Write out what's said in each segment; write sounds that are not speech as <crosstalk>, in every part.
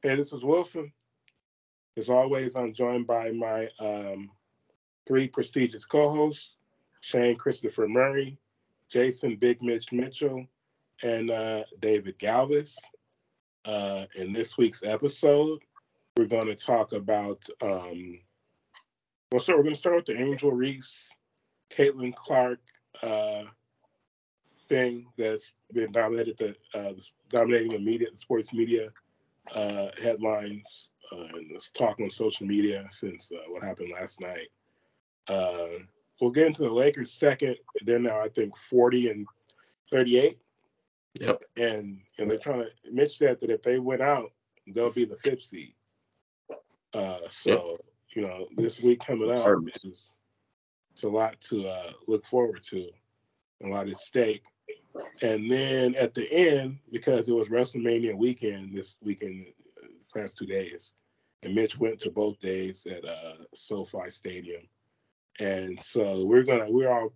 Hey, this is Wilson. As always, I'm joined by my um, three prestigious co-hosts, Shane Christopher Murray, Jason Big Mitch Mitchell, and uh, David Galvis. Uh, in this week's episode, we're going to talk about. Um, well, so we're going to start with the Angel Reese, Caitlin Clark uh, thing that's been dominated the uh, dominating the media, the sports media uh, headlines uh, and this talk on social media since uh, what happened last night. Uh, we'll get into the Lakers second. They're now, I think, 40 and 38. Yep. And and they're trying to. Mitch said that if they went out, they'll be the fifth seed. Uh, so yep. you know, this week coming up is it's a lot to uh, look forward to, a lot at stake. And then at the end, because it was WrestleMania weekend this weekend, uh, past two days, and Mitch went to both days at uh, SoFi Stadium, and so we're gonna we're all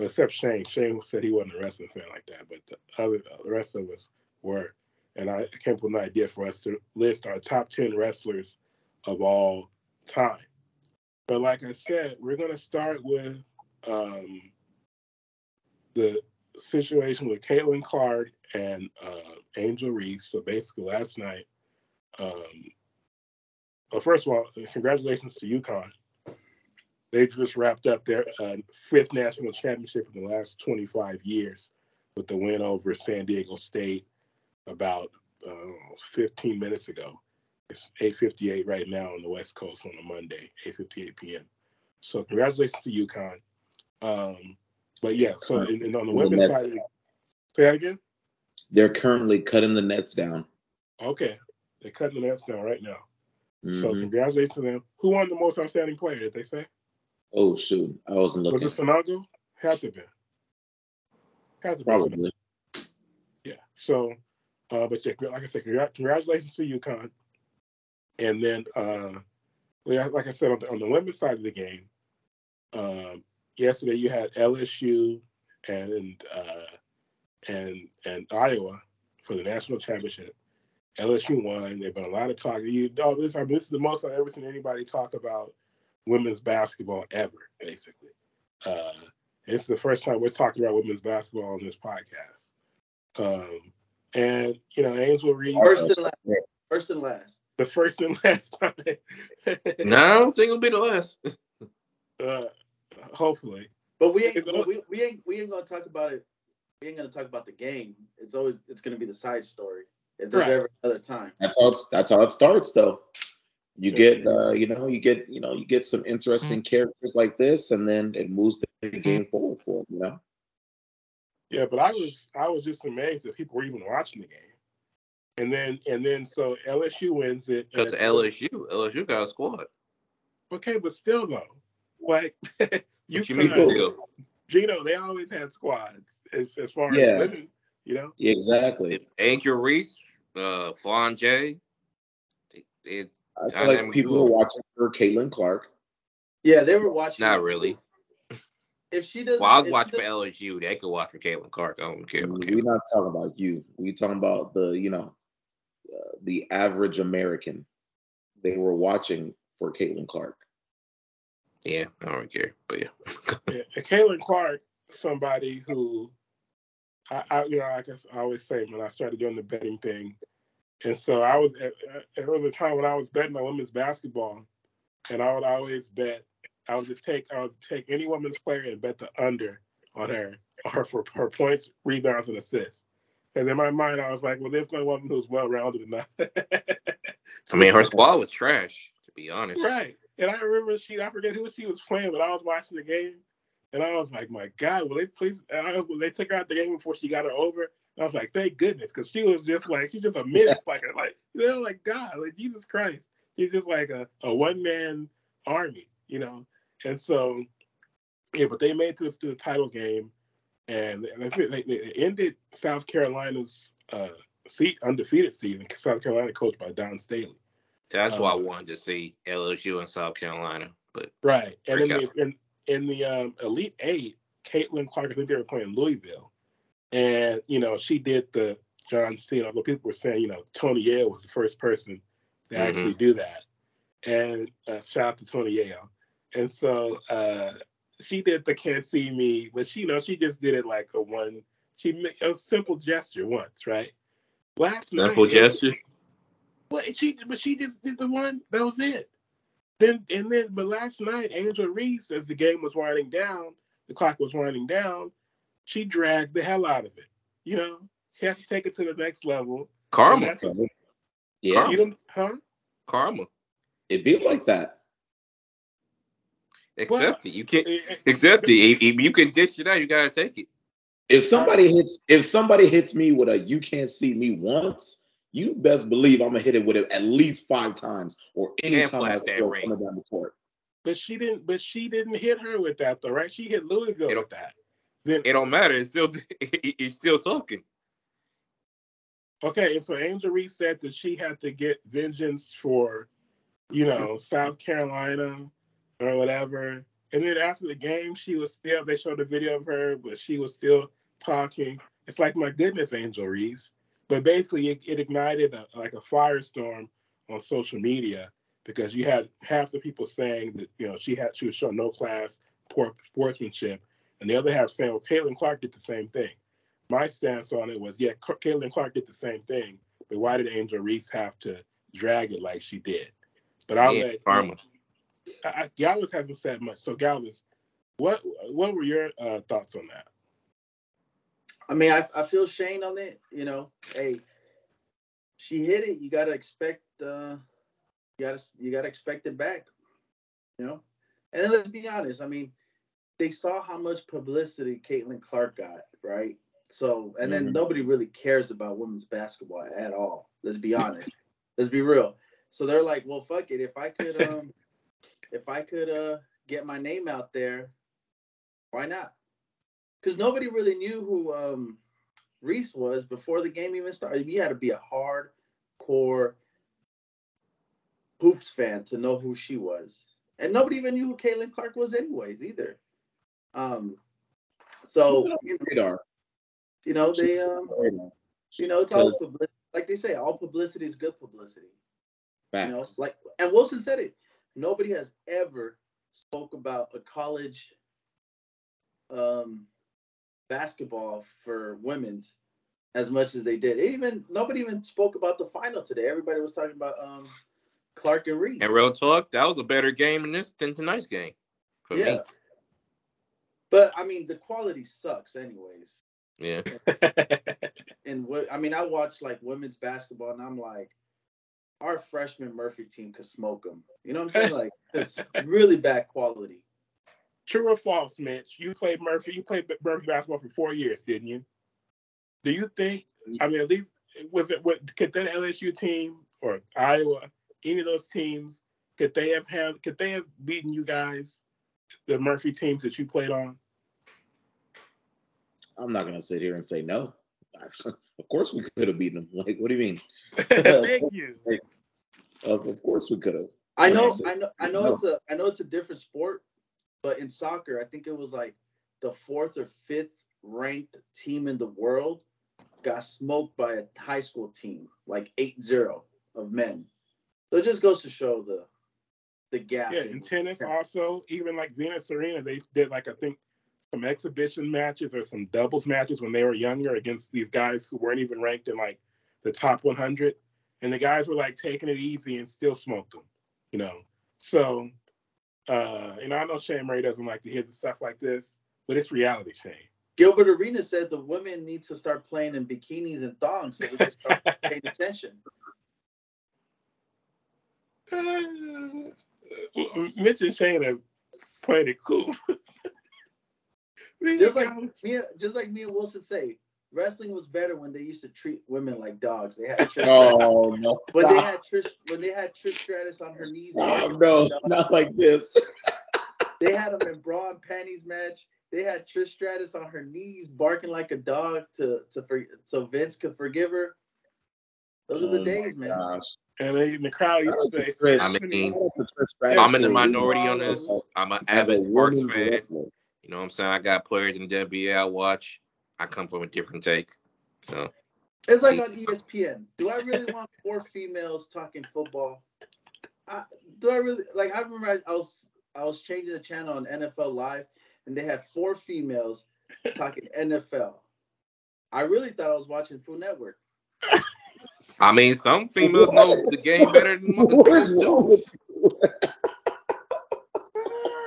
except Shane. Shane said he wasn't a wrestling fan like that, but the other the rest of us were. And I came up with an idea for us to list our top ten wrestlers of all time. But like I said, we're gonna start with um, the situation with Caitlin Clark and uh, Angel Reese. So basically, last night, um, well, first of all, congratulations to UConn. They just wrapped up their uh, fifth national championship in the last 25 years with the win over San Diego State about uh, 15 minutes ago. It's 8:58 right now on the West Coast on a Monday, 8:58 p.m. So congratulations to UConn. Um, but yeah, so and, on the women's the side, the, say that again. They're currently cutting the nets down. Okay, they're cutting the nets down right now. Mm-hmm. So congratulations to them. Who won the most outstanding player? Did they say? Oh shoot, I wasn't looking. Was it Sanogo? Had to be. Had to Probably. Be yeah. So, uh, but yeah, like I said, congratulations to UConn. And then, uh, like I said, on the, on the women's side of the game, um, yesterday you had LSU and uh, and and Iowa for the national championship. LSU won. There's been a lot of talk. You know, this I mean, this is the most I've ever seen anybody talk about women's basketball ever. Basically, uh, it's the first time we're talking about women's basketball on this podcast. Um, and you know, Angel Reese first and last. First and last. The first and <laughs> last time. no, I don't think it'll be the last. <laughs> uh, hopefully. But we ain't we, we ain't we ain't gonna talk about it. We ain't gonna talk about the game. It's always it's gonna be the side story. If there's right. ever another time. That's how it's that's how it starts though. You get uh, you know, you get you know, you get some interesting mm-hmm. characters like this, and then it moves the game forward for them, you know. Yeah, but I was I was just amazed that people were even watching the game. And then and then so LSU wins it. Because LSU, LSU got a squad. Okay, but still though, like <laughs> you, you Gino, they always had squads as, as far yeah. as women, you know. Exactly. Angel Reese, uh, Fawn J. They, they, I feel like people were watching for Caitlin Clark. Yeah, they were watching. Not really. If she does, well, I was watching for LSU. They could watch for Caitlin Clark. I don't care. We're not talking about you. We're talking about the, you know, uh, the average American. They were watching for Caitlin Clark. Yeah, I don't care, but yeah. <laughs> yeah Caitlin Clark, somebody who, I, I, you know, I guess I always say when I started doing the betting thing, and so I was at, at was a time when I was betting on women's basketball, and I would always bet. I would just take I would take any women's player and bet the under on her, or for her points, rebounds, and assists. And in my mind, I was like, well, there's no woman who's well rounded enough. <laughs> I mean, her squad was trash, to be honest. Right. And I remember she, I forget who she was playing, but I was watching the game, and I was like, my God, will they please? I was, they took her out the game before she got her over. And I was like, thank goodness, because she was just like, she's just a menace, like, like, you know, like God, like Jesus Christ. She's just like a, a one man army, you know. And so, yeah, but they made it to, the title game, and they, they, they ended South Carolina's uh, seat undefeated season. South Carolina coached by Dawn Staley. That's why I um, wanted to see LSU and South Carolina. But right, and in the, in, in the um, Elite Eight, Caitlin Clark, I think they were playing Louisville, and you know she did the John Cena. Although people were saying, you know, Tony Yayo was the first person to mm-hmm. actually do that. And uh, shout out to Tony Yayo. And so uh, she did the can't see me, but she you know she just did it like a one. She made a simple gesture once, right? Last simple night, simple gesture. Well, she but she just did the one. That was it. Then and then, but last night, Angel Reese, as the game was winding down, the clock was winding down, she dragged the hell out of it. You know, she has to take it to the next level. Karma. Yeah. You huh? Karma. It be like that. Accept it. You can't accept it. If, if you can dish it out, you gotta take it. If somebody hits, if somebody hits me with a "you can't see me" once, you best believe I'm gonna hit it with it at least five times or anytime I still coming down the court. But she didn't. But she didn't hit her with that though, right? She hit Louisville with that. Then it don't matter. It's still <laughs> it's still talking. Okay, and so Angel Reese said that she had to get vengeance for, you know, <laughs> South Carolina or whatever. And then after the game, she was still, they showed a video of her, but she was still talking. It's like, my goodness, Angel Reese. But basically, it, it ignited a, like a firestorm on social media because you had half the people saying that, you know, she had, she was showing no class, poor sportsmanship. And the other half saying, well, Caitlin Clark did the same thing. My stance on it was, yeah, Caitlin Clark did the same thing, but why did Angel Reese have to drag it like she did? But I'll yeah, let Karma. I, Galvez hasn't said much. So Galvez, what what were your uh, thoughts on that? I mean, I, I feel Shane on it. You know, hey, she hit it. You gotta expect. uh You gotta you gotta expect it back. You know, and then let's be honest. I mean, they saw how much publicity Caitlin Clark got, right? So, and then mm-hmm. nobody really cares about women's basketball at all. Let's be honest. let's be real. So they're like, well, fuck it. If I could, <laughs> um, if I could uh get my name out there, why not? Because nobody really knew who um Reese was before the game even started. You had to be a hardcore hoops fan to know who she was, and nobody even knew who Caitlin Clark was, anyways, either. Um, so you know, you know they um, you know it's all. Like they say, all publicity is good publicity. Facts. You know, like and Wilson said it nobody has ever spoke about a college um, basketball for women's as much as they did. Even nobody even spoke about the final today. Everybody was talking about um, Clark and Reese. And real talk, that was a better game than this than tonight's game. yeah. Me. But I mean, the quality sucks, anyways. Yeah. and what I mean, I watch like women's basketball, and I'm like, our freshman Murphy team could smoke them. You know what I'm saying? Like it's <laughs> really bad quality. True or false, Mitch? You played Murphy. You played Murphy basketball for four years, didn't you? Do you think? I mean, at least was it what could that LSU team or Iowa, any of those teams, could they have had? Could they have beaten you guys, the Murphy teams that you played on? I'm not gonna sit here and say no. Of course, we could have beaten them. <laughs> Like, what do you mean? <laughs> Thank you. Like, of, of course, we could have. I know, I know, I know. It's a, I know it's a different sport, but in soccer, I think it was like the fourth or fifth ranked team in the world got smoked by a high school team, like 8-0 of men. So it just goes to show the the gap. Yeah, in tennis also, even like Venus Serena, they did like I think some exhibition matches or some doubles matches when they were younger against these guys who weren't even ranked in like the top 100 and the guys were like taking it easy and still smoked them you know so uh you know i know shane murray doesn't like to hear the stuff like this but it's reality shane. Gilbert Arenas said the women need to start playing in bikinis and thongs so we can start <laughs> paying attention. Uh, mitch and shane are pretty cool. <laughs> Just like me, just like me and Wilson say, wrestling was better when they used to treat women like dogs. They had <laughs> Trish oh no. When they had Trish when they had Trish Stratus on her knees. Oh no, not like this. they had them in bra and panties match. They had Trish Stratus on her knees barking like a dog to to for, so Vince could forgive her. Those oh are the oh days, man. Gosh. And they, the crowd used to say, I mean, I'm in the minority on this. I'm an avid Sparks fan. You know what I'm saying? I got players in the NBA I watch. I come from a different take. So it's like on ESPN. Do I really want four females talking football? I, do I really like? I remember I, I was I was changing the channel on NFL Live, and they had four females talking <laughs> NFL. I really thought I was watching Food Network. I mean, some females what? know the game better than most do.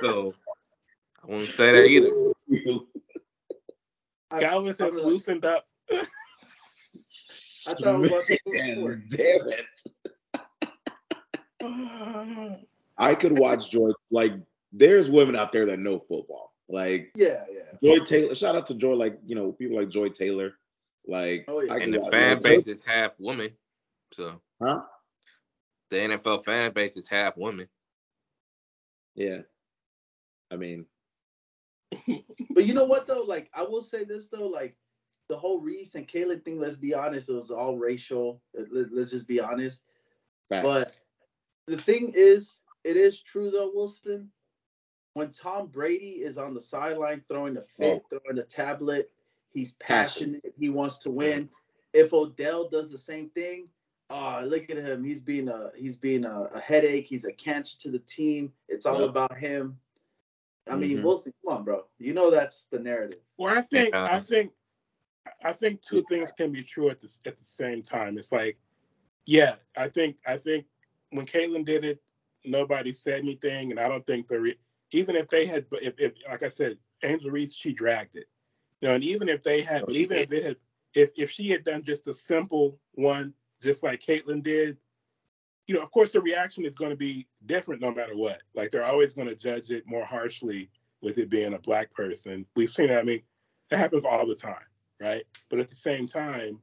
so I won't say that either. <laughs> Calvin has loosened up. I thought I was watching <laughs> Food <laughs> Damn it. <sighs> I could watch Joy. Like, there's women out there that know football. Like, yeah, yeah. Joy Taylor. Shout out to Joy. Like, you know, people like Joy Taylor. Like, oh, yeah. and the fan base is half women. So, huh? The NFL fan base is half women. Yeah. I mean, but you know what though? Like, I will say this though. Like, the whole Reese and Kayla thing. Let's be honest. It was all racial. Let, us just be honest. Facts. But the thing is, it is true though, Wilson. When Tom Brady is on the sideline throwing the fit, oh. throwing the tablet, he's passionate. He wants to win. If Odell does the same thing, oh, look at him. He's being a he's being a, a headache. He's a cancer to the team. It's all yep. about him. I mean, mm-hmm. Wilson, come on, bro. You know that's the narrative. Well, I think yeah. I think I think two things can be true at the at the same time. It's like, yeah, I think I think when Caitlyn did it, nobody said anything, and I don't think the re- even if they had, if, if like I said, Angel Reese, she dragged it, you know, and even if they had, but even if it had, if if she had done just a simple one, just like Caitlyn did, you know, of course the reaction is going to be different no matter what. Like they're always going to judge it more harshly with it being a black person. We've seen that. I mean, it happens all the time, right? But at the same time,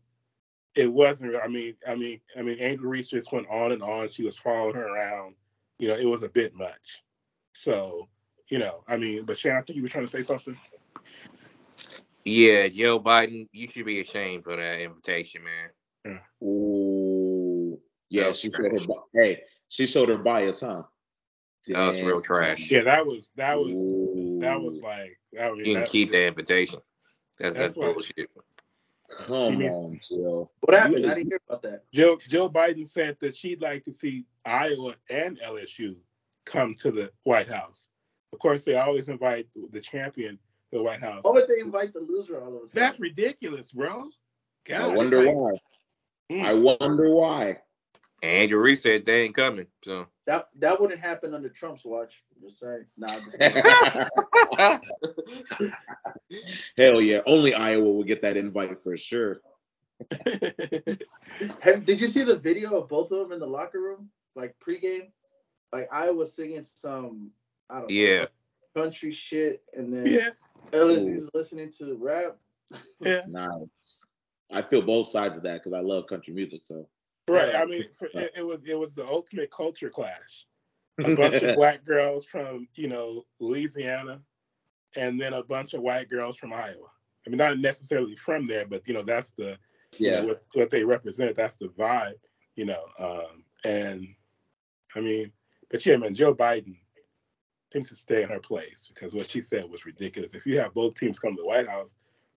it wasn't. I mean, I mean, I mean, Angel Reese just went on and on. She was following her around. You know, it was a bit much. So, you know, I mean, but Shane, I think you were trying to say something. Yeah, Joe Biden, you should be ashamed for that invitation, man. Yeah. Ooh, yeah. She said her. Hey, she showed her bias, huh? Damn. That was real trash. Yeah, that was that was Ooh. that was like that was. You can keep the invitation. That's that's, that's bullshit. Come needs, on, Jill. What happened? I didn't hear about that. Joe Joe Biden said that she'd like to see Iowa and LSU come to the White House. Of course, they always invite the champion to the White House. Why would they invite the loser all of a sudden? That's ridiculous, bro. God, I wonder like, why. Mm. I wonder why. Andrew Reese said they ain't coming. So that that wouldn't happen under Trump's watch. just saying. Nah, just <laughs> Hell yeah. Only Iowa will get that invite for sure. <laughs> Have, did you see the video of both of them in the locker room? Like pregame? Like Iowa singing some I don't know yeah. country shit and then yeah. is listening to rap. Yeah. <laughs> nice. I feel both sides of that because I love country music. So Right. I mean, for, it, it, was it was the ultimate culture clash. A <laughs> bunch of black girls from you know Louisiana, and then a bunch of white girls from Iowa. I mean, not necessarily from there, but you know that's the yeah know, what, what they represent. That's the vibe, you know. Um, and I mean, but yeah, man, Joe Biden thinks to stay in her place because what she said was ridiculous. If you have both teams come to the White House,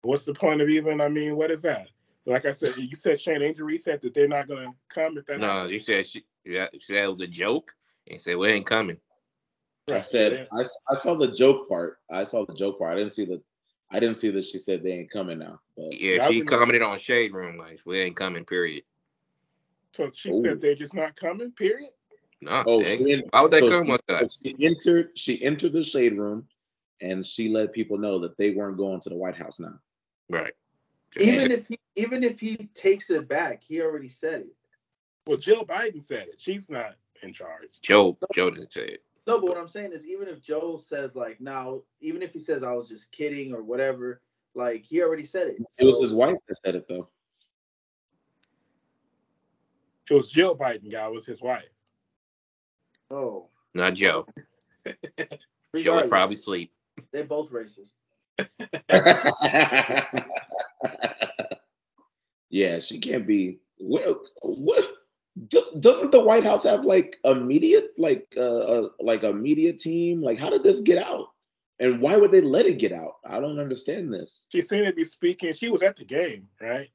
what's the point of even? I mean, what is that? Like I said, you said Shane Angel Reese said that they're not going to come if that. No, happens. you said she, yeah, she said it was a joke and said we ain't coming. I said I, I saw the joke part. I saw the joke part. I didn't see the I didn't see that she said they ain't coming now. But yeah, she commented on Shade Room like we ain't coming. Period. So she Ooh. said they're just not coming. Period. No. Oh, she, why would they so come she, with that? She entered. She entered the Shade Room, and she let people know that they weren't going to the White House now. Right. Even if he even if he takes it back, he already said it. Well, Jill Biden said it. She's not in charge. Joe no, Joe didn't say it. No, but what I'm saying is, even if Joe says like now, even if he says I was just kidding or whatever, like he already said it. So, it was his wife that said it though. It was Jill Biden guy was his wife. Oh, not Joe. <laughs> Joe would probably sleep. They're both racist. <laughs> yeah, she can't be. What? What? Doesn't the White House have like a media, like uh, uh, like a media team? Like, how did this get out? And why would they let it get out? I don't understand this. She seemed to be speaking. She was at the game, right?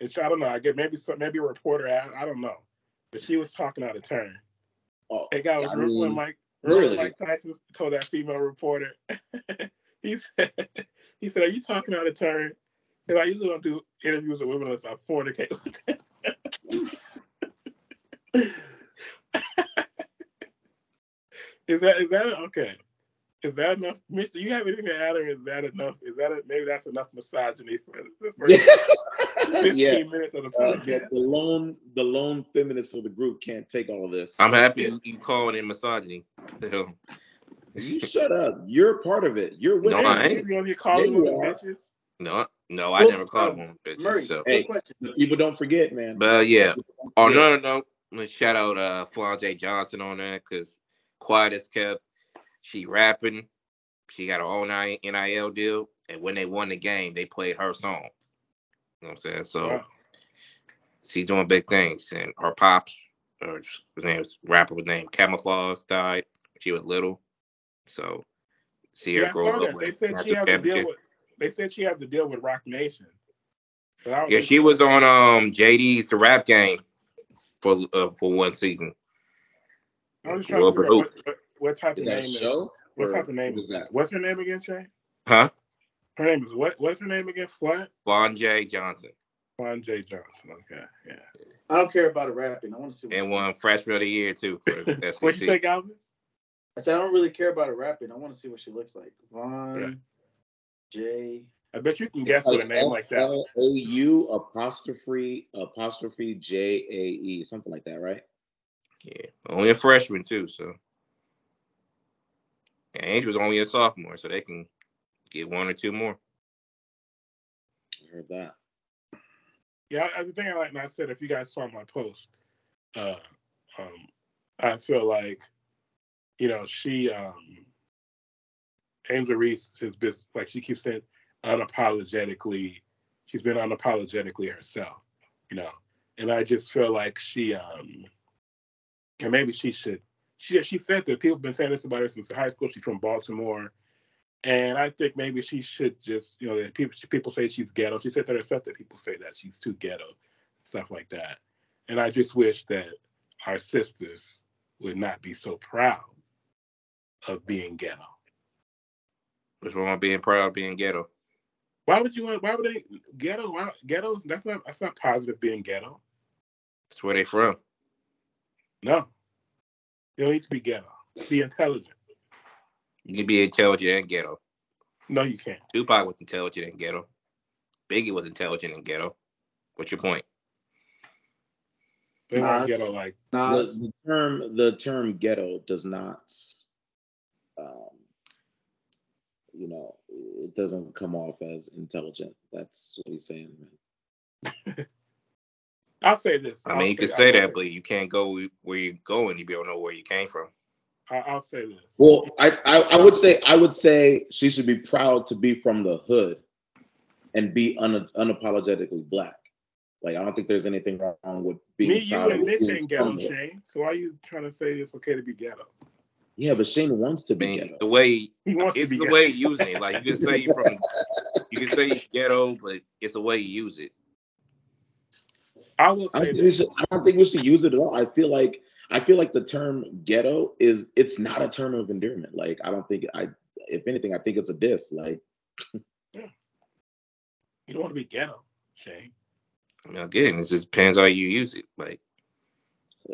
And she, I don't know. I get maybe some, maybe a reporter. I, I don't know, but she was talking out of turn. Oh, it got was mean, when Mike really? Mike Tyson told that female reporter. <laughs> he said, "He said, are you talking out of turn?" Because I usually don't do interviews with women unless I fornicate with them. is that is that okay? Is that enough? Mitch, do you have anything to add, or is that enough? Is that a, maybe that's enough misogyny for the first fifteen yeah. minutes of the podcast? Uh, the lone, the lone feminist of the group can't take all of this. I'm happy you, you calling it misogyny. You shut up. You're part of it. You're with no, I ain't. You calling women bitches? No, no, I well, never called um, women bitches. Murray, so. hey, people don't forget, man. But yeah. Oh no, no, no. Let's shout out uh Flau'jae Johnson on that because quiet as kept she rapping. She got her own NIL deal. And when they won the game, they played her song. You know what I'm saying? So wow. she's doing big things. And her pops, her, his name was rapper was named Camouflage died. She was little. So see her yeah, grow up. They said she had to deal with they said she had to deal with Roc Nation. Yeah, she was on um JD's The Rap Game for uh, for one season. I was trying to figure out what, what, what type is of name show? is what type of name is that? What's her name again, Shay? Huh? Her name is what? What's her name again? Flat? J Johnson. Flau'jae Johnson. Okay, yeah. I don't care about the rapping. I want to see. and one freshman of the year too. <laughs> what you say, Galvin? I said I don't really care about her rapping. I want to see what she looks like. Von yeah. J. I bet you can guess like with a name F- like that. L O U apostrophe apostrophe J A E something like that, right? Yeah, only a freshman too. So, and Angel's only a sophomore, so they can get one or two more. I heard that. Yeah, the thing I like, and I said, if you guys saw my post, uh, um, I feel like, you know, she, um, Angel Reese has been like she keeps saying unapologetically, she's been unapologetically herself, you know, and I just feel like she, um, and maybe she should. She she said that people have been saying this about her since high school. She's from Baltimore, and I think maybe she should just you know that people people say she's ghetto. She said that herself that people say that she's too ghetto, stuff like that. And I just wish that our sisters would not be so proud of being ghetto. What's wrong with being proud of being ghetto? Why would you want? Why would they ghetto? Why, ghetto? That's not. That's not positive. Being ghetto. That's where they from. No. You don't need to be ghetto. Be intelligent. You can be intelligent and ghetto. No, you can't. Tupac was intelligent and ghetto. Biggie was intelligent and ghetto. What's your point? They nah, ghetto like nah, the, the, term the term ghetto does not um, you know, it doesn't come off as intelligent. That's what he's saying, man. <laughs> I'll say this. I mean, you can say that, but you can't go where you're going. You don't know where you came from. I'll say this. Well, I, I, I would say I would say she should be proud to be from the hood, and be un, unapologetically black. Like I don't think there's anything wrong with being. Me, you, and Mitch ain't ghetto, Shane. So why are you trying to say it's okay to be ghetto? Yeah, but Shane wants to be I mean, ghetto. The way he wants to be the ghetto. way using it. Like you can say you from, you can say ghetto, but it's the way you use it. I will say I, should, I don't think we should use it at all. I feel like I feel like the term ghetto is it's not a term of endearment. Like I don't think I if anything, I think it's a diss. Like yeah. you don't want to be ghetto, Shane. I mean again, it just depends how you use it. Like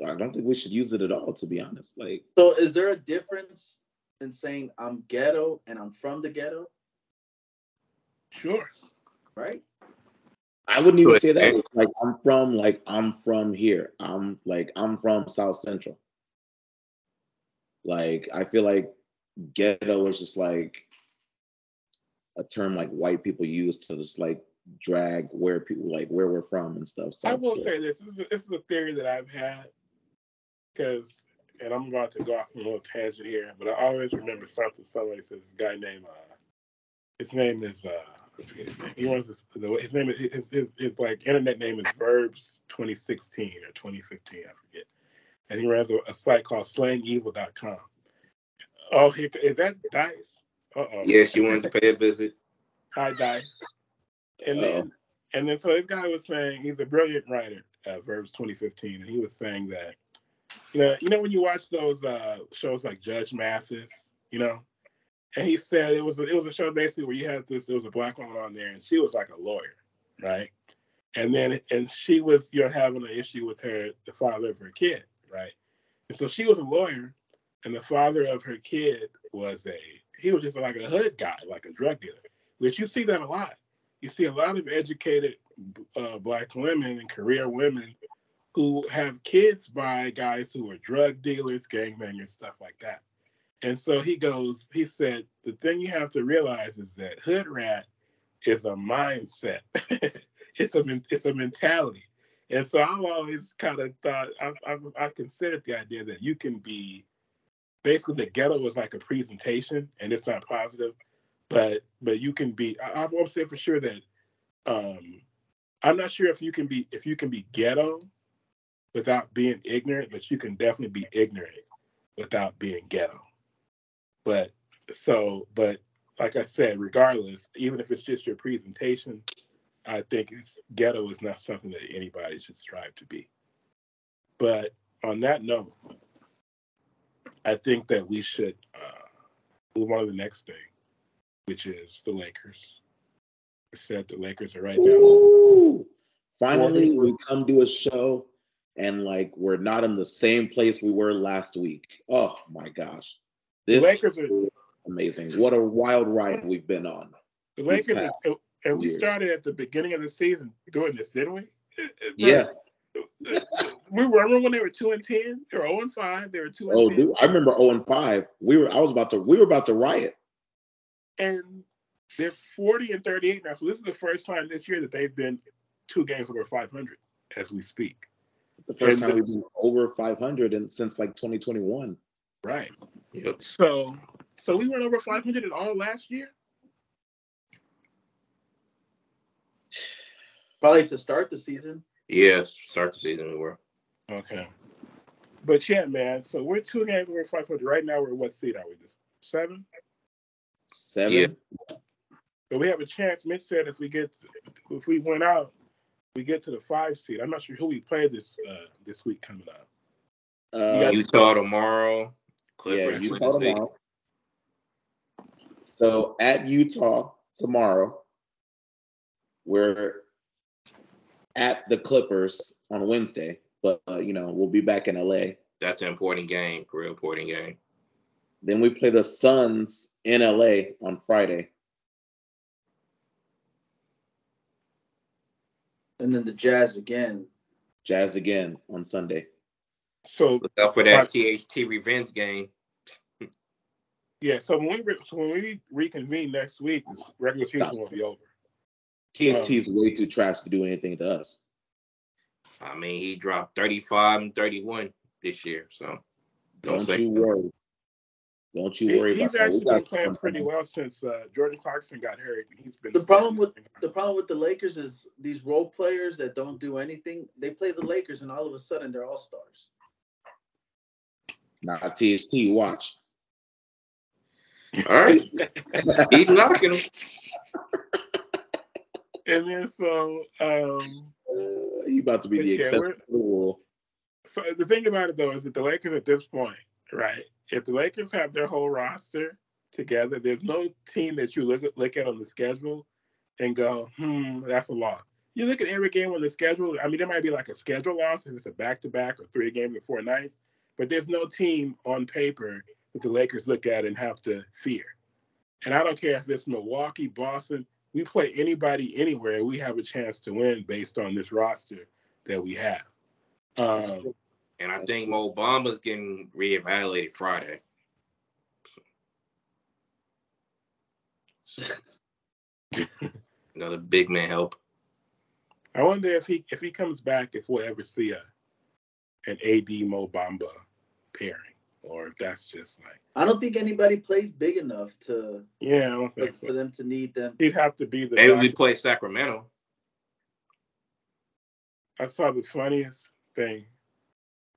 I don't think we should use it at all, to be honest. Like So is there a difference in saying I'm ghetto and I'm from the ghetto? Sure. Right? I wouldn't even say that. Like I'm from like I'm from here. I'm like I'm from South Central. Like I feel like ghetto is just like a term like white people use to just like drag where people like where we're from and stuff. So I will say this: this is, a, this is a theory that I've had because, and I'm about to go off on a little tangent here, but I always remember something. Somebody says this guy named uh, his name is uh, he runs this, his name is his, his, his like internet name is Verbs 2016 or 2015, I forget. And he runs a, a site called slangevil.com. Oh, he, is that Dice? Uh-oh. Yes, you wanted to pay a visit. Hi, Dice. And then and then so this guy was saying he's a brilliant writer, uh, Verbs 2015, and he was saying that Yeah, you know when you watch those uh, shows like Judge Mathis, you know, and he said it was a, it was a show basically where you had this. It was a black woman on there, and she was like a lawyer, right? And then and she was you're having an issue with her, the father of her kid, right? And so she was a lawyer, and the father of her kid was a he was just like a hood guy, like a drug dealer. Which you see that a lot. You see a lot of educated uh, black women and career women who have kids by guys who are drug dealers, gangbangers, stuff like that. And so he goes, he said, the thing you have to realize is that hood rat is a mindset. <laughs> it's a it's a mentality. And so I've always kind of thought I've, I've, I've considered the idea that you can be basically the ghetto was like a presentation and it's not positive, but but you can be. I, I've always said for sure that um, I'm not sure if you can be if you can be ghetto without being ignorant, but you can definitely be ignorant without being ghetto. But so, but like I said, regardless, even if it's just your presentation, I think it's ghetto is not something that anybody should strive to be. But on that note, I think that we should uh, move on to the next thing, which is the Lakers. I said the Lakers are right now. Ooh, finally, we come to a show and like we're not in the same place we were last week. Oh my gosh. This the Lakers are amazing. What a wild ride we've been on. The Lakers are, and we years. started at the beginning of the season doing this, didn't we? Yeah. <laughs> we remember when they were two and ten. They were zero oh and five. They were two. And oh, 10. Dude, I remember 0 and five. We were. I was about to. We were about to riot. And they're forty and thirty-eight now. So this is the first time this year that they've been two games over five hundred as we speak. The first and time the, we've been over five hundred and since like twenty twenty one. Right. Yep. So so we went over five hundred at all last year. Probably to start the season. Yeah, start the season we were. Okay. But yeah, man. So we're two games over 500. Right now, we're what seed are we? This seven? Seven. Yeah. But we have a chance. Mitch said if we get to, if we win out, we get to the five seed. I'm not sure who we play this uh this week coming up. Uh, Utah tomorrow. Clippers yeah, Utah tomorrow. So at Utah tomorrow, we're at the Clippers on Wednesday, but uh, you know we'll be back in LA. That's an important game, real important game. Then we play the Suns in LA on Friday. And then the Jazz again. Jazz again on Sunday. So look out for that THT revenge game. yeah, so when we so when we reconvene next week, this regular season will be over. THT is um, way too trash to do anything to us. I mean, he dropped 35 and 31 this year. So don't, don't you worry. Don't you worry he, he's actually been playing pretty well since uh, Jordan Clarkson got hurt. He's been the problem with the problem with the Lakers is these role players that don't do anything. They play the Lakers, and all of a sudden they're all stars. Not THT. Watch. All right, he's knocking them <laughs> and then so um uh, you about to be the yeah, exception So the thing about it though is that the Lakers at this point, right? If the Lakers have their whole roster together, there's no team that you look at, look at on the schedule and go, hmm, that's a loss. You look at every game on the schedule. I mean, there might be like a schedule loss if it's a back to back or three games before night, but there's no team on paper that the Lakers look at and have to fear. And I don't care if it's Milwaukee, Boston we play anybody anywhere, we have a chance to win based on this roster that we have. Um, and I think Mo Bamba's getting reevaluated Friday. <laughs> Another big man help. I wonder if he if he comes back, if we'll ever see a an AD Mo Bamba pairing or if that's just like I don't think anybody plays big enough to yeah I don't think for, so. for them to need them. He'd have to be the maybe we play Sacramento. I saw the funniest thing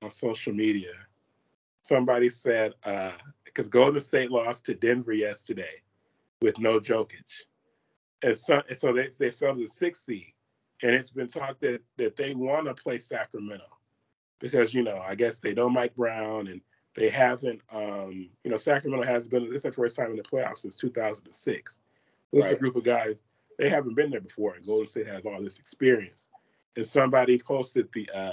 on social media. Somebody said uh because Golden State lost to Denver yesterday with no Jokic. And so, and so they, they fell to the sixth seed. And it's been talked that, that they want to play Sacramento. because you know I guess they know Mike Brown and they haven't. Um, you know, Sacramento has been this is the first time in the playoffs since 2006. This right. is a group of guys they haven't been there before, and Golden State has all this experience. And somebody posted the uh,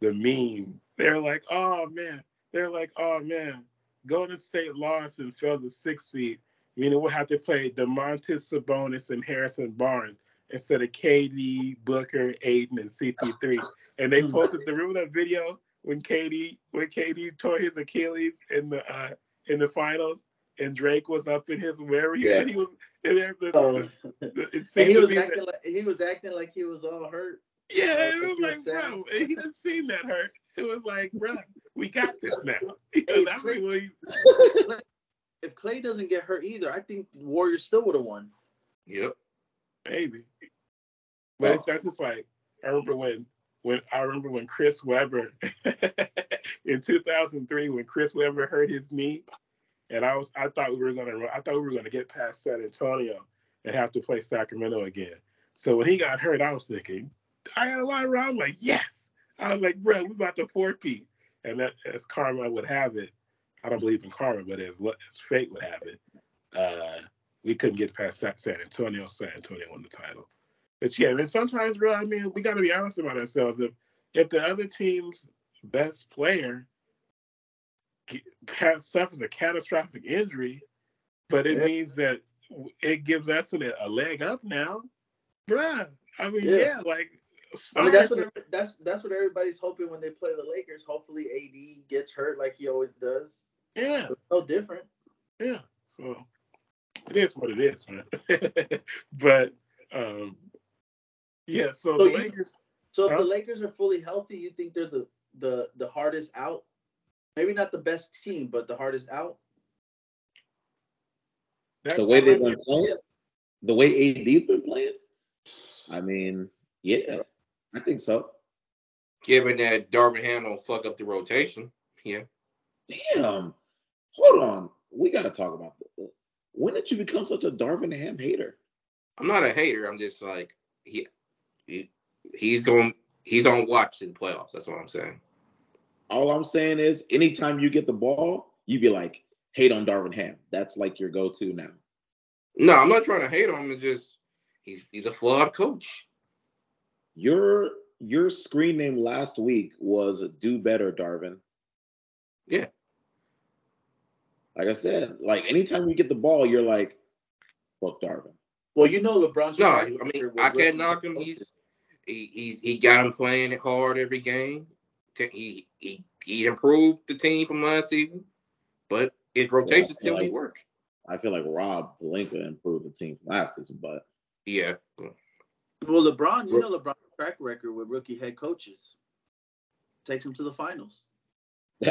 the meme. They're like, "Oh man," they're like, "Oh man." Golden State lost and fell to sixth seed, meaning we'll have to play Domantas Sabonis and Harrison Barnes instead of KD, Booker, Ayton, and CP3. <laughs> And they hmm. posted the remember that video when KD when KD tore his Achilles in the uh, in the finals, and Drake was up in his wherever he, yeah. he was. And the, oh. the, the, he was acting that, like he was acting like he was all hurt. Yeah, uh, it was like, bro, he didn't seem that hurt. It was like, bro, we got this now. <laughs> hey, Klay, <laughs> if Klay doesn't get hurt either, I think Warriors still would have won. Yep, maybe. But it's, that's just like I remember when when I remember when Chris Webber <laughs> in 2003 when Chris Webber hurt his knee, and I was I thought we were gonna I thought we were gonna get past San Antonio and have to play Sacramento again. So when he got hurt, I was thinking I had a lot around like yes. I was like, bro, we about to four-peat. And that, as karma would have it, I don't believe in karma, but as, as fate would have it, uh, we couldn't get past San Antonio. San Antonio won the title. But yeah, and sometimes, bro, I mean, we got to be honest about ourselves. If if the other team's best player suffers a catastrophic injury, but it yeah. means that it gives us a, a leg up now, bruh. I mean, yeah, yeah like I mean, that's what that's that's what everybody's hoping when they play the Lakers. Hopefully, AD gets hurt like he always does. Yeah, it's no different. Yeah, so it is what it is, man. <laughs> but um, yeah, so, so the Lakers. So if the Lakers are fully healthy, you think they're the the the hardest out? Maybe not the best team, but the hardest out. the way they've been playing, the way AD's been playing. I mean, yeah, I think so. Given that Darvin Ham don't fuck up the rotation, yeah. Damn. Hold on. We got to talk about this. When did you become such a Darvin Ham hater? I'm not a hater. I'm just like he he, he's going. He's on watch in the playoffs. That's what I'm saying. All I'm saying is, anytime you get the ball, you be like, hate on Darvin Ham. That's like your go-to now. No, I'm not trying to hate on him. It's just he's he's a flawed coach. Your your screen name last week was "Do Better, Darvin." Yeah. Like I said, like anytime you get the ball, you're like, "Fuck Darvin." Well, you know LeBron's. No, I mean I can't knock him. He's he, he's he got him playing it hard every game. He he he improved the team from last season, but his rotation still like, need work. I feel like Rob Pelinka improved the team from last season, but yeah. Well, LeBron, you know LeBron's track record with rookie head coaches takes them to the finals. <laughs>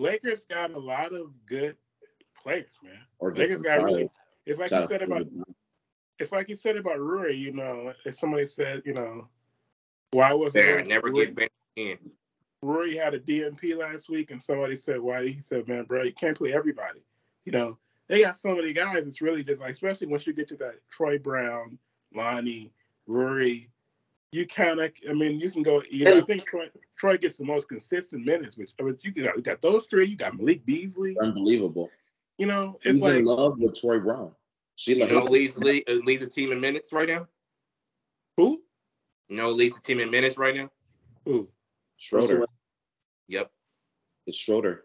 Lakers got a lot of good players, man. Or Lakers got really. It's like you said about. It's like you said about Rui. You know, if somebody said, you know, why was there? Never Rui, get back in. Rui had a DNP last week, and somebody said, "Why?" He said, "Man, bro, you can't play everybody." You know, they got so many guys. It's really just like, especially once you get to that Troy Brown, Lonnie, Rory. You kind of, I mean, you can go. You know, I think Troy, Troy gets the most consistent minutes, which I mean, you got, you got those three. You got Malik Beasley, unbelievable. You know, it's He's like in love with Troy Brown. She you know leads lead, uh, leads the team in minutes right now. Who? You know leads the team in minutes right now. Who? Schroeder. Yep. It's Schroeder.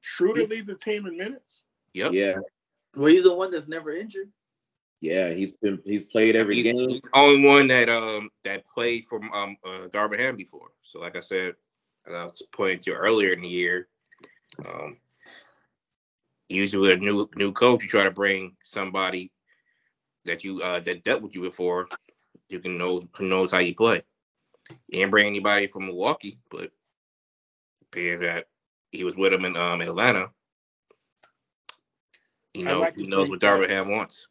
Schroeder leads the team in minutes. Yep. Yeah. Well, he's the one that's never injured. Yeah, he's been he's played every he's, game. He's the only one that um that played from um uh, Darvin Ham before. So like I said, I was pointing to earlier in the year, um, usually with a new new coach, you try to bring somebody that you uh that dealt with you before. You can know who knows how you play. You didn't bring anybody from Milwaukee, but being that he was with him in um Atlanta, you know like he knows what Darvin Ham wants.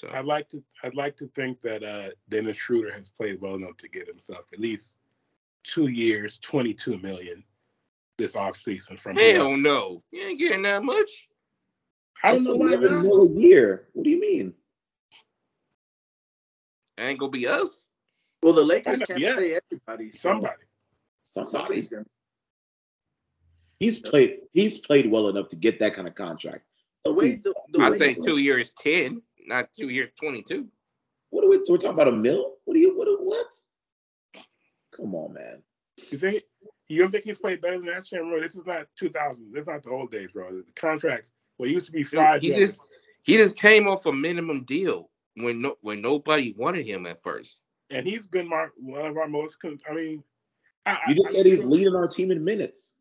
So I'd like to I'd like to think that uh Dennis Schroeder has played well enough to get himself at least two years, twenty two million this offseason from Hell no. You ain't getting that much. I don't know why not. a year. What do you mean? ain't gonna be us. Well, the Lakers can't yeah. pay everybody. So somebody. Somebody's gonna. He's played. He's played well enough to get that kind of contract. The way the, the I say two years ten, not two years twenty two. What are we? We're talking about a mill. What are you? What? What? Come on, man. You think you don't think he's played better than that, Bro, This is not 2000. This is not the old days, bro. The contracts. Well, it used to be five. He just he just came off a minimum deal when no, when nobody wanted him at first. And he's been my one of our most. I mean, I, you just I, said he's leading our team in minutes.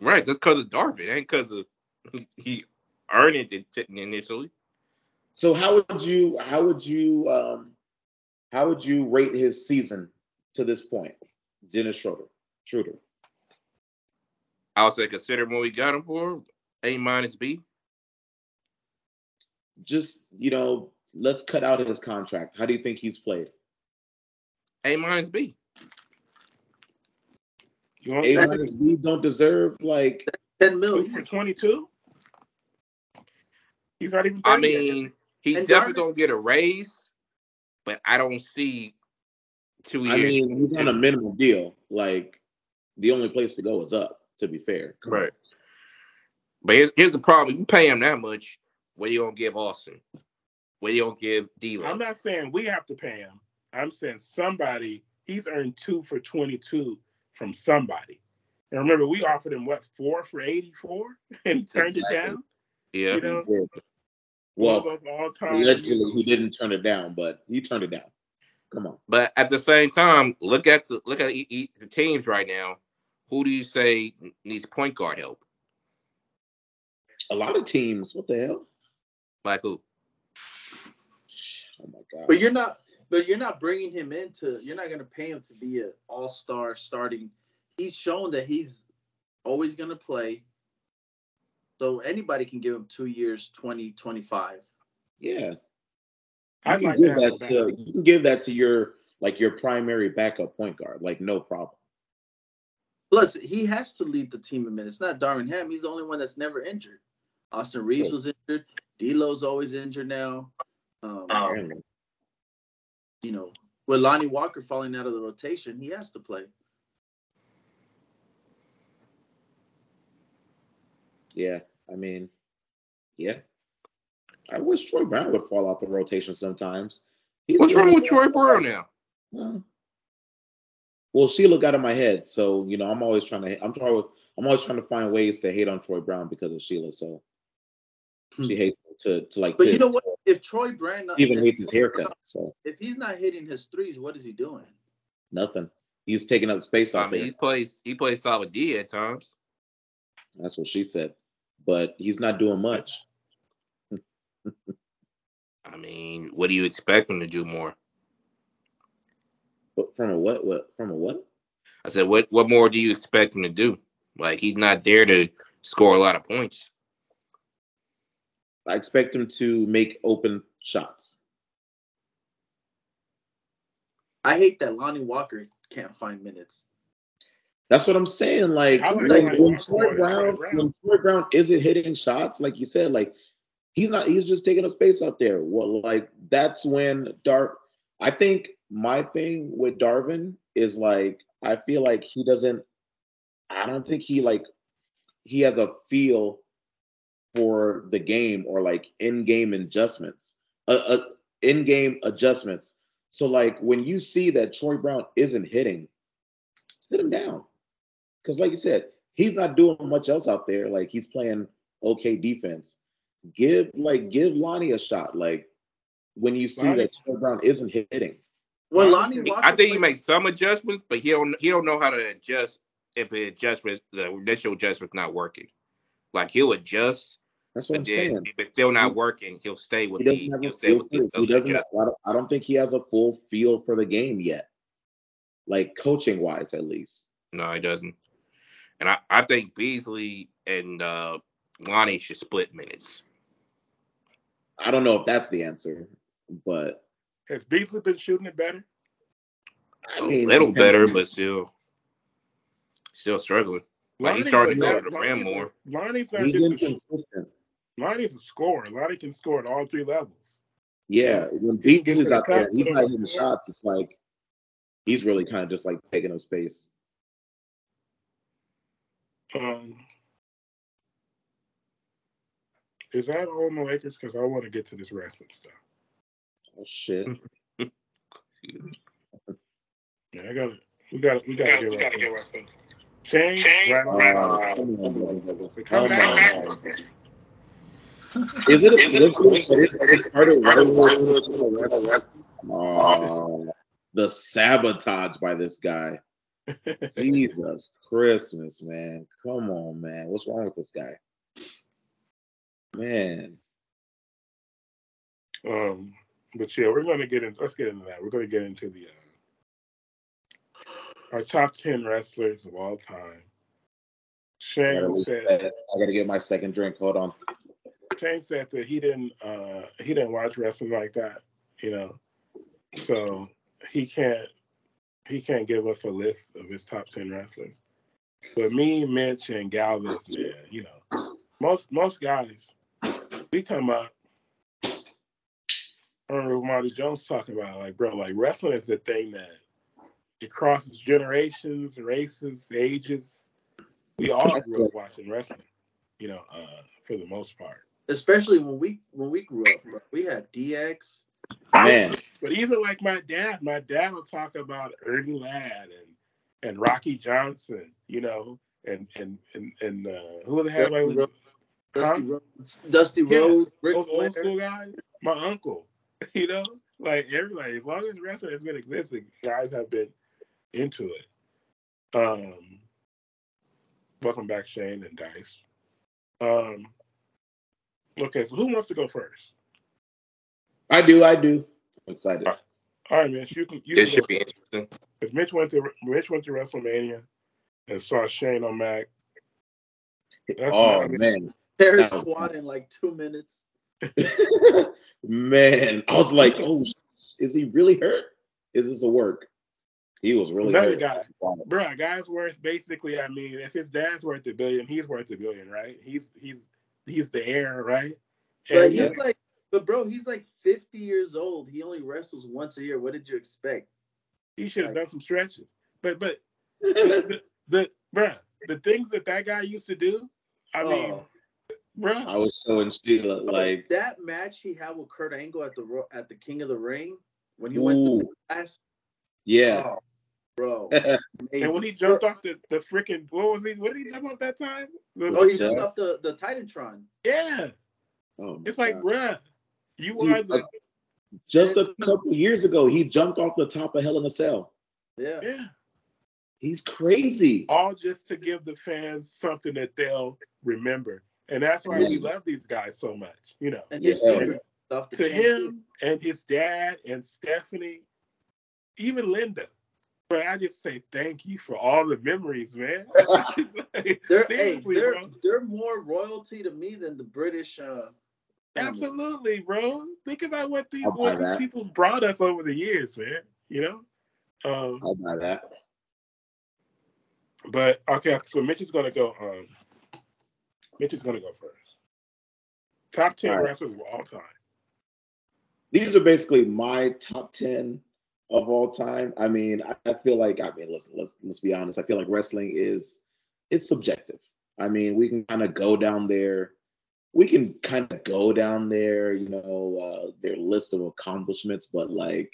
Right, that's because of Darvin, ain't because of he earned it initially. So how would you how would you um how would you rate his season to this point, Dennis Schroeder? Schroeder. I would say consider what we got him for A minus B. Just you know, let's cut out his contract. How do you think he's played? A minus B. You want A minus B don't deserve like ten million for twenty two. He's not even. I mean, yet. He's and definitely gonna get a raise, but I don't see two years. I mean, he's on a minimum deal. Like the only place to go is up. To be fair, right. But here's, here's the problem: you pay him that much, what are you gonna give Austin? What are you gonna give D? I'm not saying we have to pay him. I'm saying somebody. He's earned two for 22 from somebody. And remember, we offered him what four for 84, <laughs> and he turned exactly. it down. Yeah. You know? Well, allegedly he didn't turn it down, but he turned it down. Come on. But at the same time, look at the look at the teams right now. Who do you say needs point guard help? A lot of teams. What the hell? Like who? Oh my god! But you're not. But you're not bringing him into. You're not going to pay him to be an all star starting. He's shown that he's always going to play. So anybody can give him two years, 20, 25. Yeah. I can give that, that to you can give that to your like your primary backup point guard, like no problem. Plus, he has to lead the team in minutes. Not Darvin Ham. He's the only one that's never injured. Austin Reaves was injured. D'Lo's always injured now. Um, um, you know, with Lonnie Walker falling out of the rotation, he has to play. Yeah, I mean, yeah. I wish Troy Brown would fall out the rotation sometimes. He's What's wrong with Troy Brown now? well, Sheila got in my head, so you know I'm always trying to. I'm trying. I'm always trying to find ways to hate on Troy Brown because of Sheila. So she hmm. hates to to like. But you know what? If Troy Brown even hates his haircut, so if he's not hitting his threes, what is he doing? Nothing. He's taking up space I mean, there. He plays. He plays solid D at times. That's what she said, but he's not doing much. I mean, what do you expect him to do more? But from a what? What from a what? I said, what? What more do you expect him to do? Like he's not there to score a lot of points. I expect him to make open shots. I hate that Lonnie Walker can't find minutes. That's what I'm saying. Like, like when, Troy Brown, Brown, when Troy Brown isn't hitting shots, like you said, like he's not. He's just taking up space out there. Well, like that's when Dark. I think my thing with Darvin is like I feel like he doesn't. I don't think he like he has a feel for the game or like in-game adjustments, uh, uh, in-game adjustments. So like when you see that Troy Brown isn't hitting, sit him down, because like you said, he's not doing much else out there. Like he's playing okay defense. Give like give Lonnie a shot. Like when you see Lonnie. that Troy Brown isn't hitting. Well, Lonnie, Walker I think he makes some adjustments, but he don't he don't know how to adjust if the adjustment the initial adjustment's not working. Like he'll adjust. That's what I'm saying. If it's still not working, he'll stay with he the. He'll stay with the, he doesn't. Have, I don't think he has a full feel for the game yet, like coaching wise, at least. No, he doesn't. And I, I think Beasley and uh, Lonnie should split minutes. I don't know if that's the answer, but has Beasley been shooting it better? I mean, a little better, but still, still struggling. Like he's starting to go to the rim more. Lonnie's not he's inconsistent. Lonnie's a scorer. Lonnie can score at all three levels. Yeah, when Beasley's out there, he's not hitting shots. It's like he's really kind of just like taking up space. Um, is that all the Lakers? Because I want to get to this wrestling stuff. Oh shit! <laughs> yeah, I got it. We got it. We got to get wrestling. Shane, Shane right, right, come on, come. Is it a flip? It started right uh, the sabotage by this guy. Jesus Christmas, man. Come on, man. What's wrong with this guy? Man. Um, but yeah, we're gonna get in. Let's get into that. We're gonna get into the uh, our top ten wrestlers of all time. Shane I said, "I gotta get my second drink. Hold on." Shane said that he didn't uh, he didn't watch wrestling like that, you know, so he can't he can't give us a list of his top ten wrestlers. But me, Mitch, and Galvez, yeah, you know, most most guys, we come up. I remember Marty Jones talking about like, bro, like wrestling is a thing that it crosses generations, races, ages. We all grew up watching wrestling, you know, uh, for the most part. Especially when we when we grew up, bro. we had DX, man. But even like my dad, my dad will talk about Ernie Ladd and and Rocky Johnson, you know, and and and and uh, who the hell like Dusty Rhodes, Dusty yeah, Rhodes, Rick those old school guys. My uncle, <laughs> you know, like everybody. As long as wrestling has been existing, guys have been into it. Um, welcome back, Shane and Dice. Um, okay, so who wants to go first? I do. I do. I'm excited. All right, All right man. You can. You this can should be interesting. Because Mitch went to Mitch went to WrestleMania and saw Shane O'Mac. That's oh man, Paris squad in like two minutes. man, I was like, oh, is he really hurt? Is this a work? He was really Another hurt. guy, bro. Guy's worth basically. I mean, if his dad's worth a billion, he's worth a billion, right? He's he's he's the heir, right? But he's like, but bro, he's like fifty years old. He only wrestles once a year. What did you expect? He should have like, done some stretches. But but the, <laughs> the, the bruh, the things that that guy used to do. I oh. mean, bruh. I was so in steel. Like that match he had with Kurt Angle at the at the King of the Ring when he Ooh. went to class. Yeah. Oh, bro. <laughs> and when he jumped off the, the freaking what was he? What did he jump off that time? The, oh, he jumped off the the Titantron. Yeah. Oh, it's like, bruh, you Dude, are the. Uh, just a couple years ago, he jumped off the top of Hell in a Cell. Yeah. Yeah. He's crazy. All just to give the fans something that they'll remember. And that's why yeah. we love these guys so much, you know. And his yeah. stuff to him and his dad and Stephanie, even Linda. But I just say thank you for all the memories, man. <laughs> <laughs> like, they're, hey, they're, they're more royalty to me than the British. Uh, Absolutely, bro. Think about what these, what these people brought us over the years, man. You know? Um, I'll buy that. But okay, so Mitch is gonna go. Um, Mitch is gonna go first. Top ten right. wrestlers of all time. These are basically my top ten of all time. I mean, I, I feel like I mean, listen, let's let's be honest. I feel like wrestling is it's subjective. I mean, we can kind of go down there. We can kind of go down there, you know, uh, their list of accomplishments, but like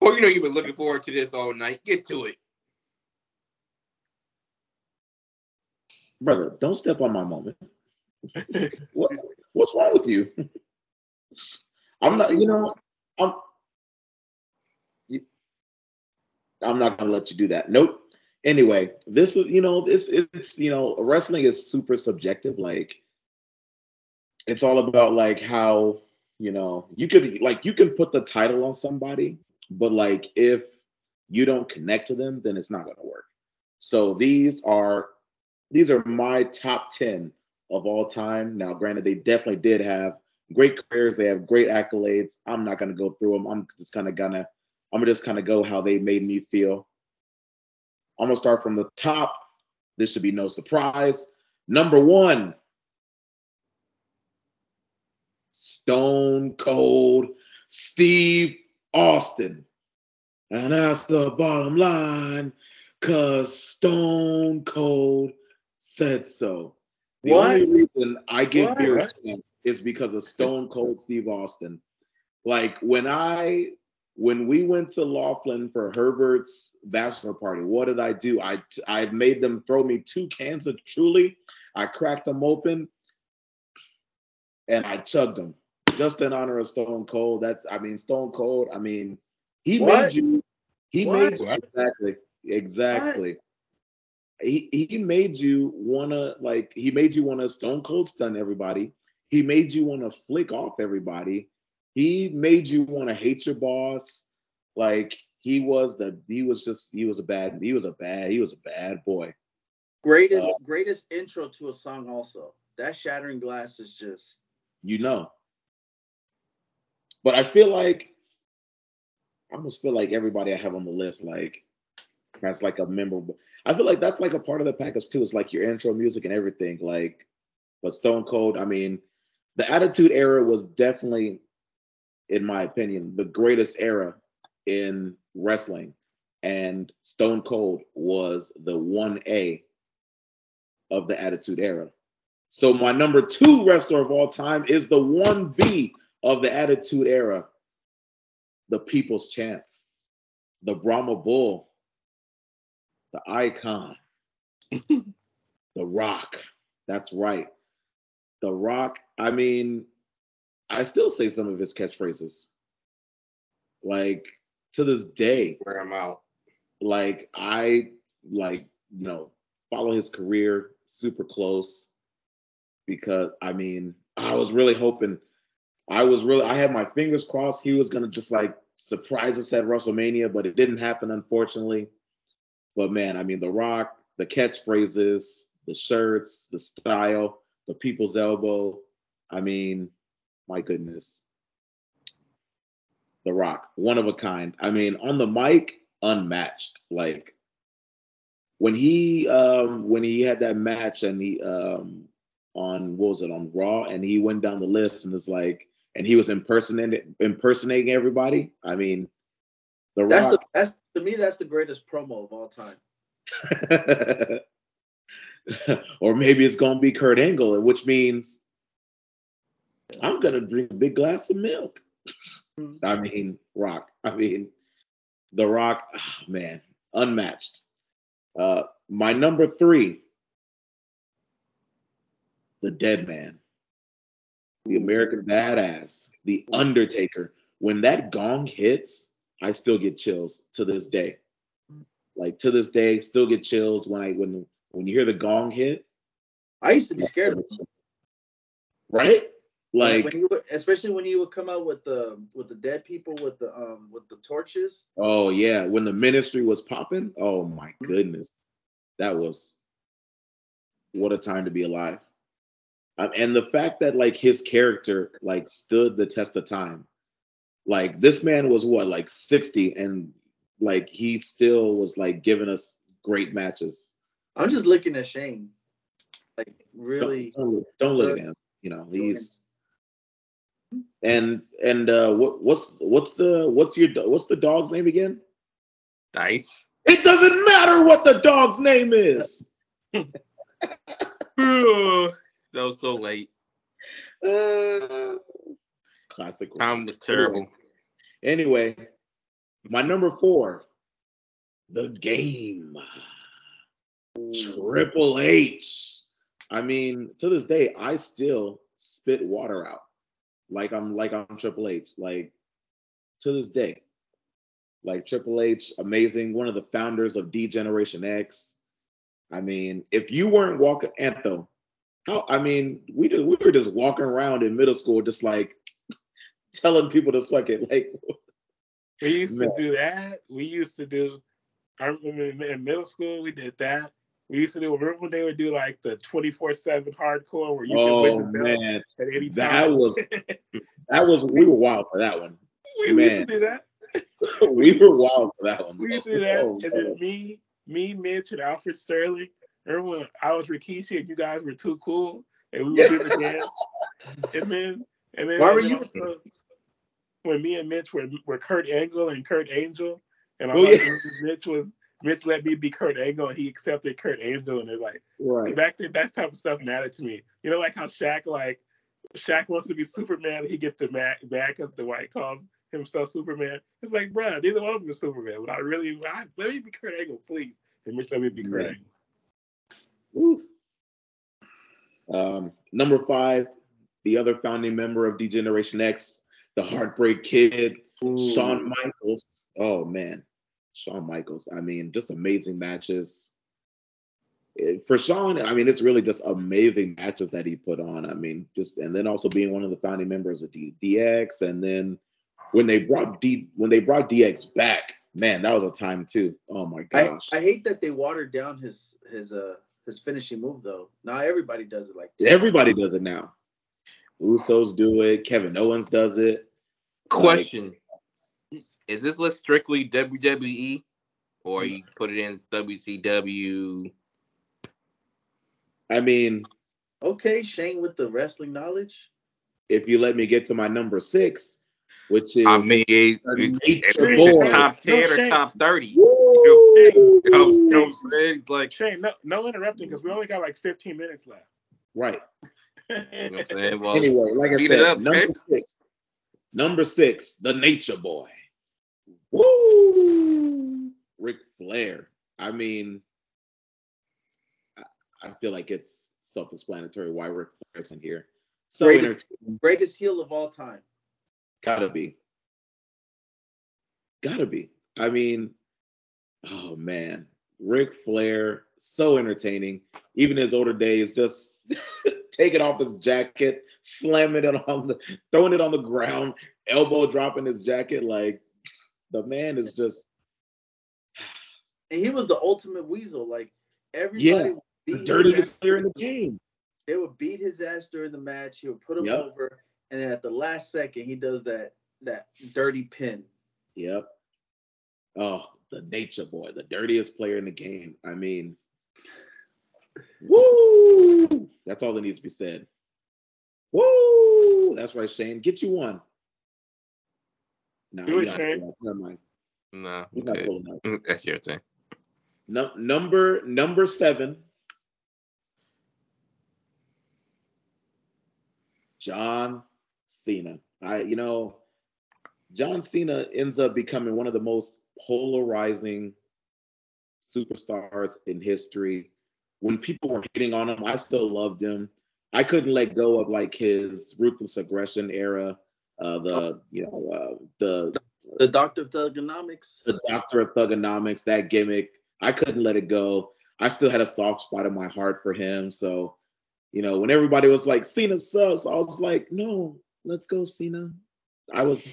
well, you know, you've been looking forward to this all night. Get to it. Brother, don't step on my moment. <laughs> what, what's wrong with you? <laughs> I'm not, you know, I'm I'm not gonna let you do that. Nope. Anyway, this is, you know, this it's, you know, wrestling is super subjective. Like, it's all about like how, you know, you could like you can put the title on somebody but like if you don't connect to them, then it's not going to work. So these are these are my top 10 of all time. Now, granted, they definitely did have great careers. They have great accolades. I'm not going to go through them. I'm just kind of gonna I'm just kind of go how they made me feel. I'm gonna start from the top. This should be no surprise. Number one, Stone Cold Steve Austin. And that's the bottom line, cause Stone Cold said so. The What? only reason I give beer a What? chance is because of Stone Cold Steve Austin. Like when I when we went to Laughlin for Herbert's bachelor party, what did I do? I I made them throw me two cans of Truly. I cracked them open and I chugged them just in honor of Stone Cold. That I mean, Stone Cold. I mean, he What? made you. He What? made you What? exactly, exactly. He he made you wanna like he made you wanna Stone Cold stun everybody. He made you wanna flick off everybody. He made you wanna hate your boss. Like he was the he was just he was a bad he was a bad he was a bad boy. Greatest Uh, greatest intro to a song. Also, that Shattering Glass is just you know. But I feel like I almost feel like everybody I have on the list, like that's like a memorable. I feel like that's like a part of the package too. It's like your intro music and everything. Like, but Stone Cold, I mean, the Attitude Era was definitely, in my opinion, the greatest era in wrestling, and Stone Cold was the one A of the Attitude Era. So my number two wrestler of all time is the one B of the Attitude Era, the People's Champ, the Brahma Bull, the Icon, <laughs> the Rock. That's right, the Rock. I mean, I still say some of his catchphrases, like to this day Where I'm out. like I like you know follow his career super close because I mean I was really hoping I was really I had my fingers crossed he was gonna just like surprise us at WrestleMania, but it didn't happen unfortunately. But man, I mean The Rock, the catchphrases, the shirts, the style, the people's elbow. I mean, my goodness. The Rock, one of a kind. I mean, on the mic, unmatched. Like when he um when he had that match and he um on what was it on Raw and he went down the list and was like and he was impersonating impersonating everybody. I mean, the that's the Rock. that's to me that's the greatest promo of all time. <laughs> or maybe it's gonna be Kurt Angle, which means I'm gonna drink a big glass of milk. I mean, Rock. I mean, The Rock. ah, man, unmatched. Uh, my number three, the Dead Man, the American Badass, the Undertaker. When that gong hits, I still get chills to this day. Like to this day, still get chills when I when when you hear the gong hit. I used to be scared of him. right? Like Like, when you would, especially when you would come out with the with the dead people with the um with the torches. oh yeah, when the ministry was popping, oh my goodness, that was what a time to be alive. Um, and the fact that like his character like stood the test of time. Like this man was what like 60 and like he still was like giving us great matches. I'm just looking at Shane. Like really, don't, don't, don't look at him. You know, he's and and uh what what's what's the what's your what's the dog's name again? Dice. It doesn't matter what the dog's name is. <laughs> <laughs> that was so late. Uh, classic. Time was terrible. Anyway, my number four, the game. Triple H. I mean, to this day, I still spit water out like I'm like I'm Triple H. Like to this day, like Triple H, amazing, one of the founders of D Generation X. I mean, if you weren't walking Anthem, how I mean, we just we were just walking around in middle school, just like telling people to suck it. Like, We used Man. to do that. We used to do. I remember in- middle school we did that. We used to do. Remember when they would do like the twenty four seven hardcore where you oh could win the oh, belt man, at any that was <laughs> that was we were wild for that one. we, we used to do that. <laughs> we were wild for that one. We used to do that. Oh, and then me, me, Mitch, and Alfred Sterling. Remember when I was Rikishi and you guys were too cool and we would do the dance. And <laughs> then and then Why and were then you- also, uh, when me and Mitch were were Kurt Angle and Kurt Angel And I'm oh, like, yeah. <laughs> Mitch was Mitch let me be Kurt Angle, and he accepted Kurt Angle, and it's like right. back then that type of stuff mattered to me. You know, like how Shaq like Shaq wants to be Superman, he gets the back mad because the white calls himself Superman. It's like, bro, neither one of them is Superman. But I really, I, let me be Kurt Angle, please. And Mitch let me be Kurt Angle. Um, number five, the other founding member of D-Generation X, the Heartbreak Kid, Ooh. Shawn Michaels. Oh man, Shawn Michaels. I mean, just amazing matches. Eh, for Shawn, I mean, it's really just amazing matches that he put on. I mean, just and then also being one of the founding members of D- DX, and then when they brought D when they brought DX back, man, that was a time too. Oh my gosh. I, I hate that they watered down his his uh his finishing move though. Now everybody does it like everybody does it now. Usos do it. Kevin Owens does it. Question: like, Is this list strictly WWE, or you put it in WCW? I mean, okay, Shane with the wrestling knowledge. If you let me get to my number six, which is I mean, it, it, top ten no, or top thirty. You know, you know what I'm saying? Like Shane, no, no interrupting because we only got like 15 minutes left. Right. <laughs> you know well, anyway, like I said, up, number okay? six, number six, the Nature Boy. Woo! Ric Flair. I mean, I, I feel like it's self-explanatory why Ric Flair's in here. So greatest, greatest heel of all time. Gotta be. Gotta be. I mean, oh man, Ric Flair, so entertaining. Even his older days, just <laughs> taking off his jacket, slamming it on the, throwing it on the ground, elbow dropping his jacket. Like the man is just. And he was the ultimate weasel. Like everybody, yeah, the dirtiest player in the game. They would beat his ass during the match. He would put him yep. over and then at the last second he does that that dirty pin. Yep. Oh, the nature boy, the dirtiest player in the game. I mean, woo! That's all that needs to be said. Woo! That's right, Shane. Get you one. No, Do it, Shane. Never mind. No, he's okay. not cool enough. Mm, that's your thing. No, number number seven. John Cena. I, you know, John Cena ends up becoming one of the most polarizing superstars in history. When people were hitting on him, I still loved him. I couldn't let go of like his ruthless aggression era. Uh, the you know uh, the the Doctor of Thuganomics, the Doctor of Thuganomics, that gimmick. I couldn't let it go. I still had a soft spot in my heart for him. So, you know, when everybody was like Cena sucks, I was like, no, let's go, Cena. I was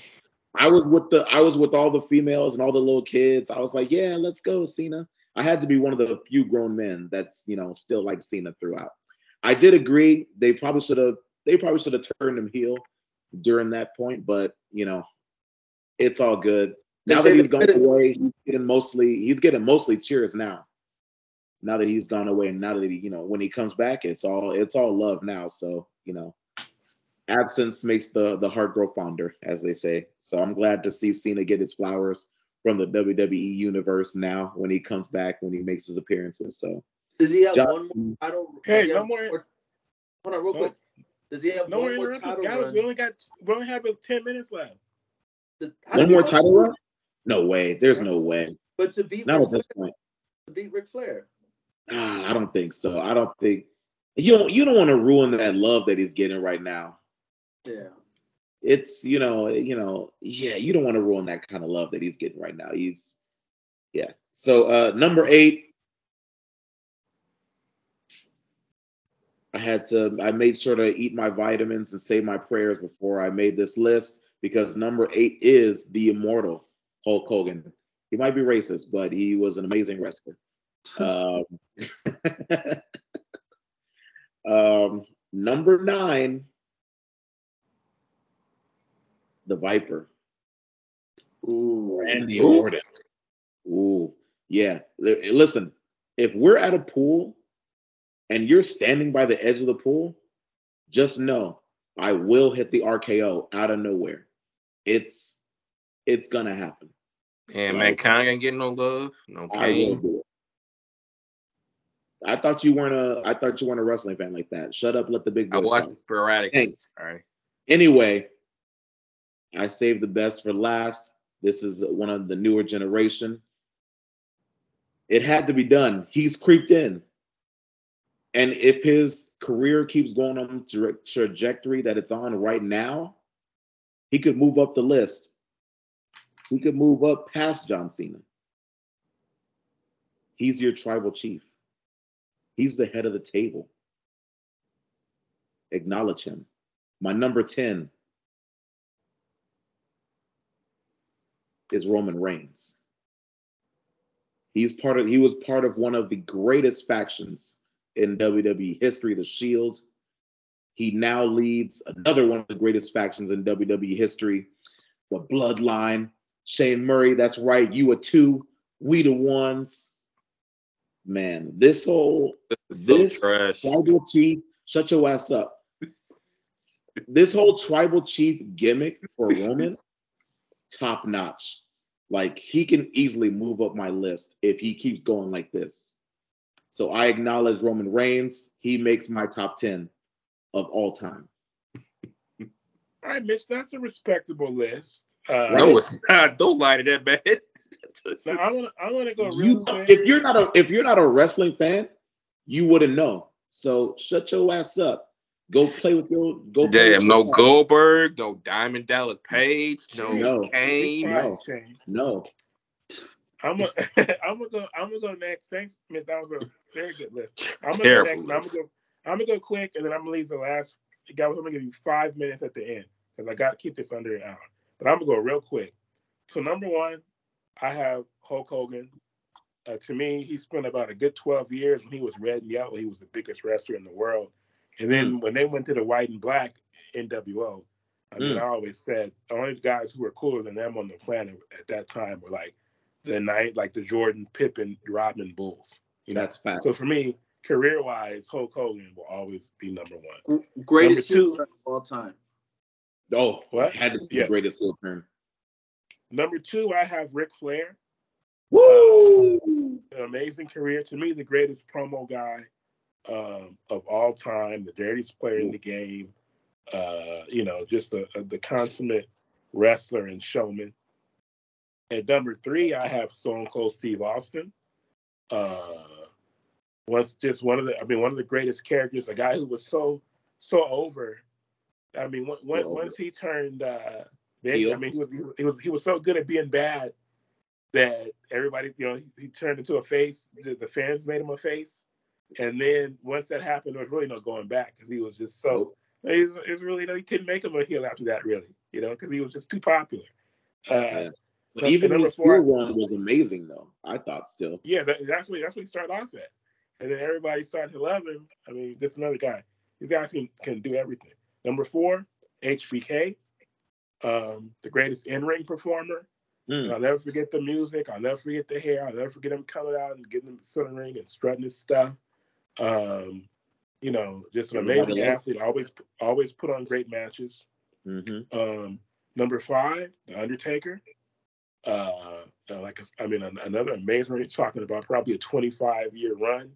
I was with the I was with all the females and all the little kids. I was like, yeah, let's go, Cena. I had to be one of the few grown men that's you know still like Cena throughout. I did agree they probably should have they probably should have turned him heel during that point, but you know, it's all good. Now that he's gone away, he's getting mostly he's getting mostly cheers now. Now that he's gone away, and now that he, you know, when he comes back, it's all it's all love now. So, you know, absence makes the the heart grow fonder, as they say. So I'm glad to see Cena get his flowers from the WWE universe now when he comes back when he makes his appearances. So does he have John, one more title? Hey, no more. more hold on, real no, quick. Does he have no one more title run? We only got we only have ten minutes left. Does, one more title run? No way. There's no way. But to beat not Ric at this point. To beat Ric Flair. Ah, I don't think so. I don't think you don't you don't want to ruin that love that he's getting right now. Yeah. It's you know, you know, yeah, you don't want to ruin that kind of love that he's getting right now. He's yeah. So uh number eight. I had to I made sure to eat my vitamins and say my prayers before I made this list because number eight is the immortal Hulk Hogan. He might be racist, but he was an amazing wrestler. <laughs> um, <laughs> um, number nine the Viper. Ooh, Randy Ooh. Orton. Ooh, yeah. Listen, if we're at a pool and you're standing by the edge of the pool, just know I will hit the RKO out of nowhere. It's it's gonna happen. And like, Mankind ain't getting no love. No Kane. I, I thought you weren't a. I thought you weren't a wrestling fan like that. Shut up. Let the big boys. I watch sporadic. Thanks. All right. Anyway, I saved the best for last. This is one of the newer generation. It had to be done. He's creeped in. And if his career keeps going on the trajectory that it's on right now, he could move up the list. He could move up past John Cena. He's your tribal chief. He's the head of the table. Acknowledge him. My number 10 is Roman Reigns. He's part of he was part of one of the greatest factions in WWE history, the Shield. He now leads another one of the greatest factions in WWE history, the Bloodline. Shane Murray, that's right, you are two, we the ones. Man, this whole this, so tribal chief, shut your ass up. this whole tribal chief gimmick for Roman, top notch. Like he can easily move up my list if he keeps going like this. So I acknowledge Roman Reigns. He makes my top 10 of all time. All right, Mitch, that's a respectable list. Uh, no, it's not. Don't lie to that man. <laughs> now, I'm gonna, I'm gonna go. You, if you're not a, if you're not a wrestling fan, you wouldn't know. So shut your ass up. Go play with your. Go. Damn, no Goldberg, no Diamond Dallas Page, no, no Kane, no, no. I'm gonna, <laughs> I'm gonna go. I'm gonna go next. Thanks, Miss. That was a very good list. I'm gonna Terrible go next. I'm gonna go. I'm gonna go quick, and then I'm gonna leave the last. Guys, I'm gonna give you five minutes at the end because I got to keep this under an hour. But I'm gonna go real quick. So number one, I have Hulk Hogan. Uh, to me, he spent about a good 12 years when he was red and yellow. He was the biggest wrestler in the world. And then mm. when they went to the white and black NWO, I mean, mm. I always said the only guys who were cooler than them on the planet at that time were like the night, like the Jordan, Pippen, Rodman Bulls. You know? That's fact. So for me, career wise, Hulk Hogan will always be number one. Greatest number two of all time. Oh, what? Had to be yeah. the greatest heel turn. Number two, I have Ric Flair. Woo! Uh, an amazing career. To me, the greatest promo guy um, of all time, the dirtiest player in the game. Uh, you know, just a, a, the consummate wrestler and showman. At number three, I have Stone Cold Steve Austin. Uh, was just one of the, I mean, one of the greatest characters. A guy who was so, so over. I mean, when, once he turned, uh, big, I mean, he was, he was he was so good at being bad that everybody, you know, he, he turned into a face. The, the, fans made him a face, and then once that happened, there was really no going back because he was just so. He's, he's really you know, he couldn't make him a heel after that, really, you know, because he was just too popular. Uh, yeah. But even his four run was amazing, though. I thought still. Yeah, that, that's what that's what he started off at, and then everybody started to love him. I mean, just another guy. These guys can can do everything. Number four, HBK, um, the greatest in ring performer. Mm. I'll never forget the music. I'll never forget the hair. I'll never forget him coming out and getting in the ring and strutting his stuff. Um, you know, just an amazing athlete. Always, always put on great matches. Mm-hmm. Um, number five, The Undertaker. Uh, uh, like I mean, another amazing. talking about probably a 25 year run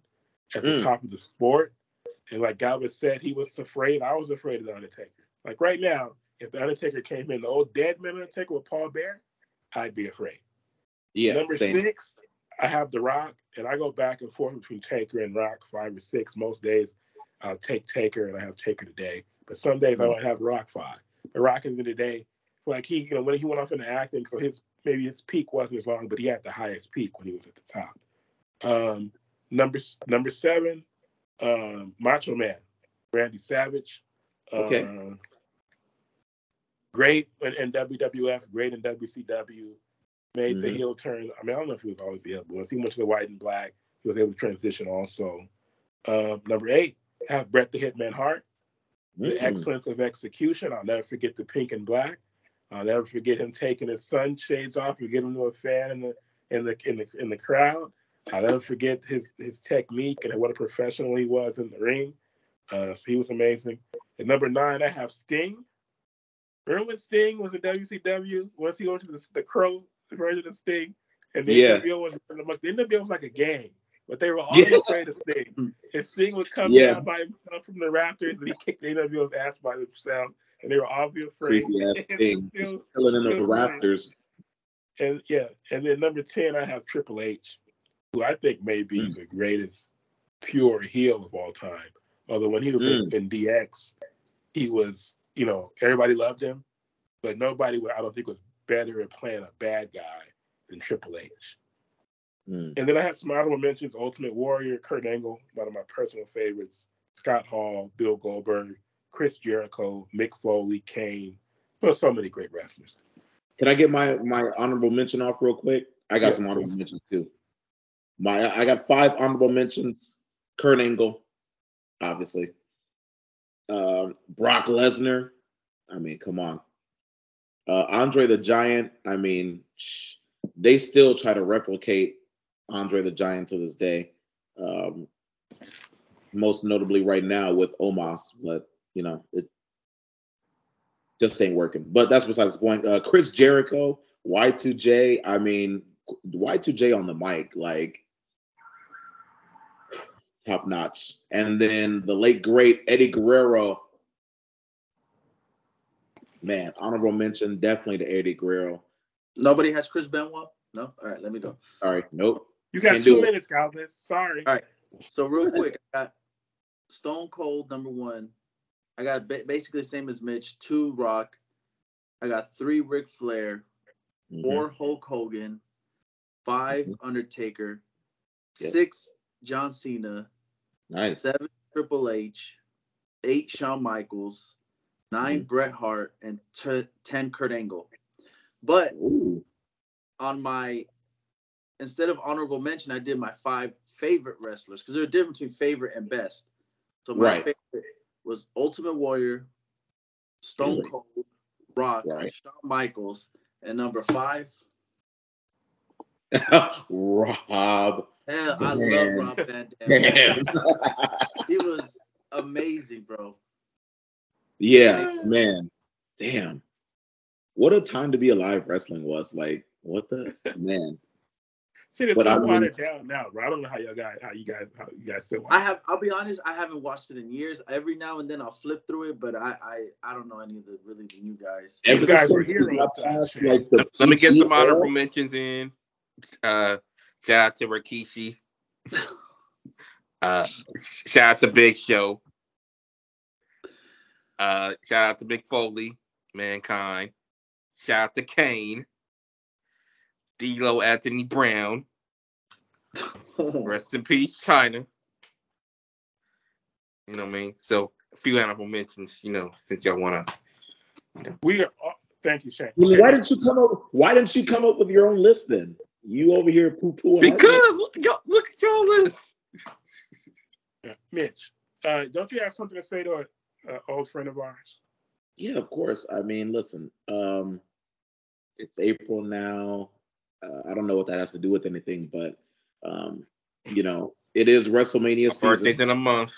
at the mm. top of the sport. And like Galvin said, he was afraid. I was afraid of the Undertaker. Like right now, if the Undertaker came in, the old dead man Undertaker with Paul Bearer, I'd be afraid. Yeah. Number same. six, I have The Rock, and I go back and forth between Taker and Rock five or six. Most days, I'll take Taker, and I have Taker today. But some days. I might have Rock five. But Rock is in the day, like he, you know, when he went off into acting, so his maybe his peak wasn't as long, but he had the highest peak when he was at the top. Um, number number seven, um, Macho Man, Randy Savage. Okay. Uh, great in, in, WWF, great in WCW. Made mm-hmm. the heel turn. I mean, I don't know if he was always the heel, but he went to the white and black, he was able to transition also. Um, number eight, have Bret the Hitman Hart. Mm-hmm. The mm. excellence of execution. I'll never forget the pink and black. I'll never forget him taking his sunshades off and giving him to a fan in the in the in the in the crowd. I'll never forget his his technique and what a professional he was in the ring. Uh, so he was amazing. At number nine, I have Sting. Remember when Sting was in WCW? Once he went to the, the Crow, version of Sting, and the Yeah. NWO was the NWO was like a gang, but they were all Yeah. afraid of Sting. And Sting would come Yeah. down by himself from the rafters, and he kicked the NWO's ass by himself, and they were all be afraid. <laughs> And thing. still- chilling in the rafters. and yeah, and then number ten, I have Triple H, who I think may be Mm. the greatest pure heel of all time. Although when he was in, Mm. in DX, he was, you know, everybody loved him, but nobody, I don't think, was better at playing a bad guy than Triple H. Mm. And then I have some honorable mentions: Ultimate Warrior, Kurt Angle, one of my personal favorites, Scott Hall, Bill Goldberg, Chris Jericho, Mick Foley, Kane. There's so many great wrestlers. Can I get my my honorable mention off real quick? I got Yeah. some honorable mentions too. My I got five honorable mentions. Kurt Angle, obviously. Um, Brock Lesnar. I mean, come on. Uh, Andre the Giant. I mean, they still try to replicate Andre the Giant to this day. Um, most notably right now with Omos, but you know it just ain't working. But that's besides the point. Uh, Chris Jericho, Y2J. I mean, Y2J on the mic, like top notch. And then the late great Eddie Guerrero. Man, honorable mention definitely to Eddie Guerrero. Nobody has Chris Benoit. No. All right, let me go. Sorry, nope. You got Can't two minutes, Calvin. Sorry. All right. So real quick, I got Stone Cold number one. I got basically the same as Mitch. Two Rock. I got three Ric Flair. Mhm. Four Hulk Hogan. 5 Mhm. Undertaker. Yeah. Six John Cena. Nice. Seven Triple H. Eight Shawn Michaels. 9 Mhm. Bret Hart and t- ten Kurt Angle. But Ooh. on my instead of honorable mention, I did my five favorite wrestlers because there's a difference between favorite and best. So my Right. favorite was Ultimate Warrior, Stone? Cold, Rock, Right. Shawn Michaels, and number five. <laughs> Rob. Hell, I love Rob Van Dam. He was amazing, bro. Yeah, man. Damn. What a time to be alive wrestling was. Like, what the <laughs> man? Shit is But so I mean- watered down now, bro. I don't know how y'all guys, how you guys, how you guys still watch. I have. I'll be honest. I haven't watched it in years. Every now and then I'll flip through it, but I I, I don't know any of the really the new guys. You guys were since we heroes got to that past, like the Let me get some honorable era, mentions in. Uh, shout out to Rikishi. <laughs> uh, shout out to Big Show. Uh, shout out to Mick Foley, Mankind. Shout out to Kane. D'Lo Anthony Brown. <laughs> Rest in peace, Chyna. You know what I mean? So a few honorable mentions, you know, since y'all wanna We are. Oh, thank you, Shane. Well, why didn't you come up? Why didn't you come up with your own list then? You over here poo poo. because look, y'all, look at y'all list. Mitch, uh, don't you have something to say to an old friend of ours? Yeah, of course. I mean, listen. Um, it's April now. Uh, I don't know what that has to do with anything, but um, you know, it is WrestleMania My birthday's season. in a month.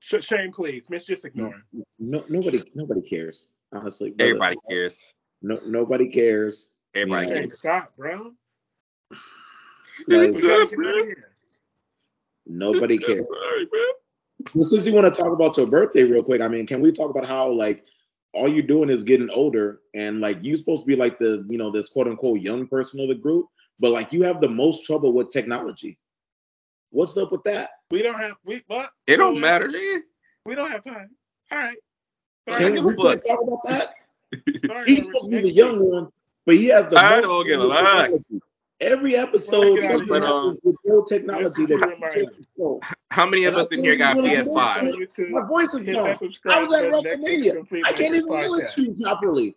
Sh- Shane, please. Mitch, just ignore him. No, nobody, nobody cares. Honestly, brother. Everybody cares. No, nobody cares. Everybody Yeah. Shane, cares. stop, bro. Like, We gotta get out nobody cares. Sorry, man. Well, since you want to talk about your birthday real quick, I mean, can we talk about how like all you're doing is getting older and like you're supposed to be like the you know this quote unquote young person of the group, but like you have the most trouble with technology. What's up with that? We don't have we what? It don't what? matter, nigga. We don't have time. All right. I Can we a fuck. can't talk about that? Sorry, He's supposed to be the young one, but he has the I most don't give a trouble with fuck. technology. Every episode, Get out of something here. happens um, with old technology that a reminder. so How many of us in here got even really Subscribe get PS5? into on YouTube. my voice is gone. I was at button next to WrestleMania. I can't even yell at podcast. you properly.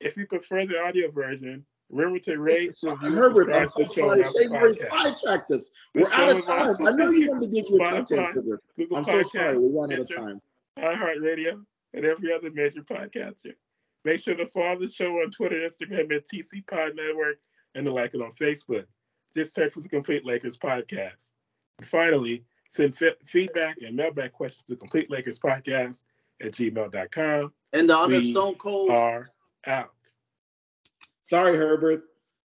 If you prefer the audio version, remember to rate, So- review, and Herbert, I'm subscribe so to the show sorry. on Shane Ray sidetracked us. We're out of time. I know you wanted to give you a top 10, Herbert. I'm so sorry. We Podcasts, ran out of Stitcher, time. iHeartRadio, and every other major podcaster. Make sure to follow the show on Twitter, Instagram at TC Pod Network, and to like it on Facebook. Just search for the Complete Lakers Podcast. And finally, send fe- feedback and mailback questions to Complete Lakers Podcast at gmail.com. And the other We Stone Cold. Are out. Sorry, Herbert.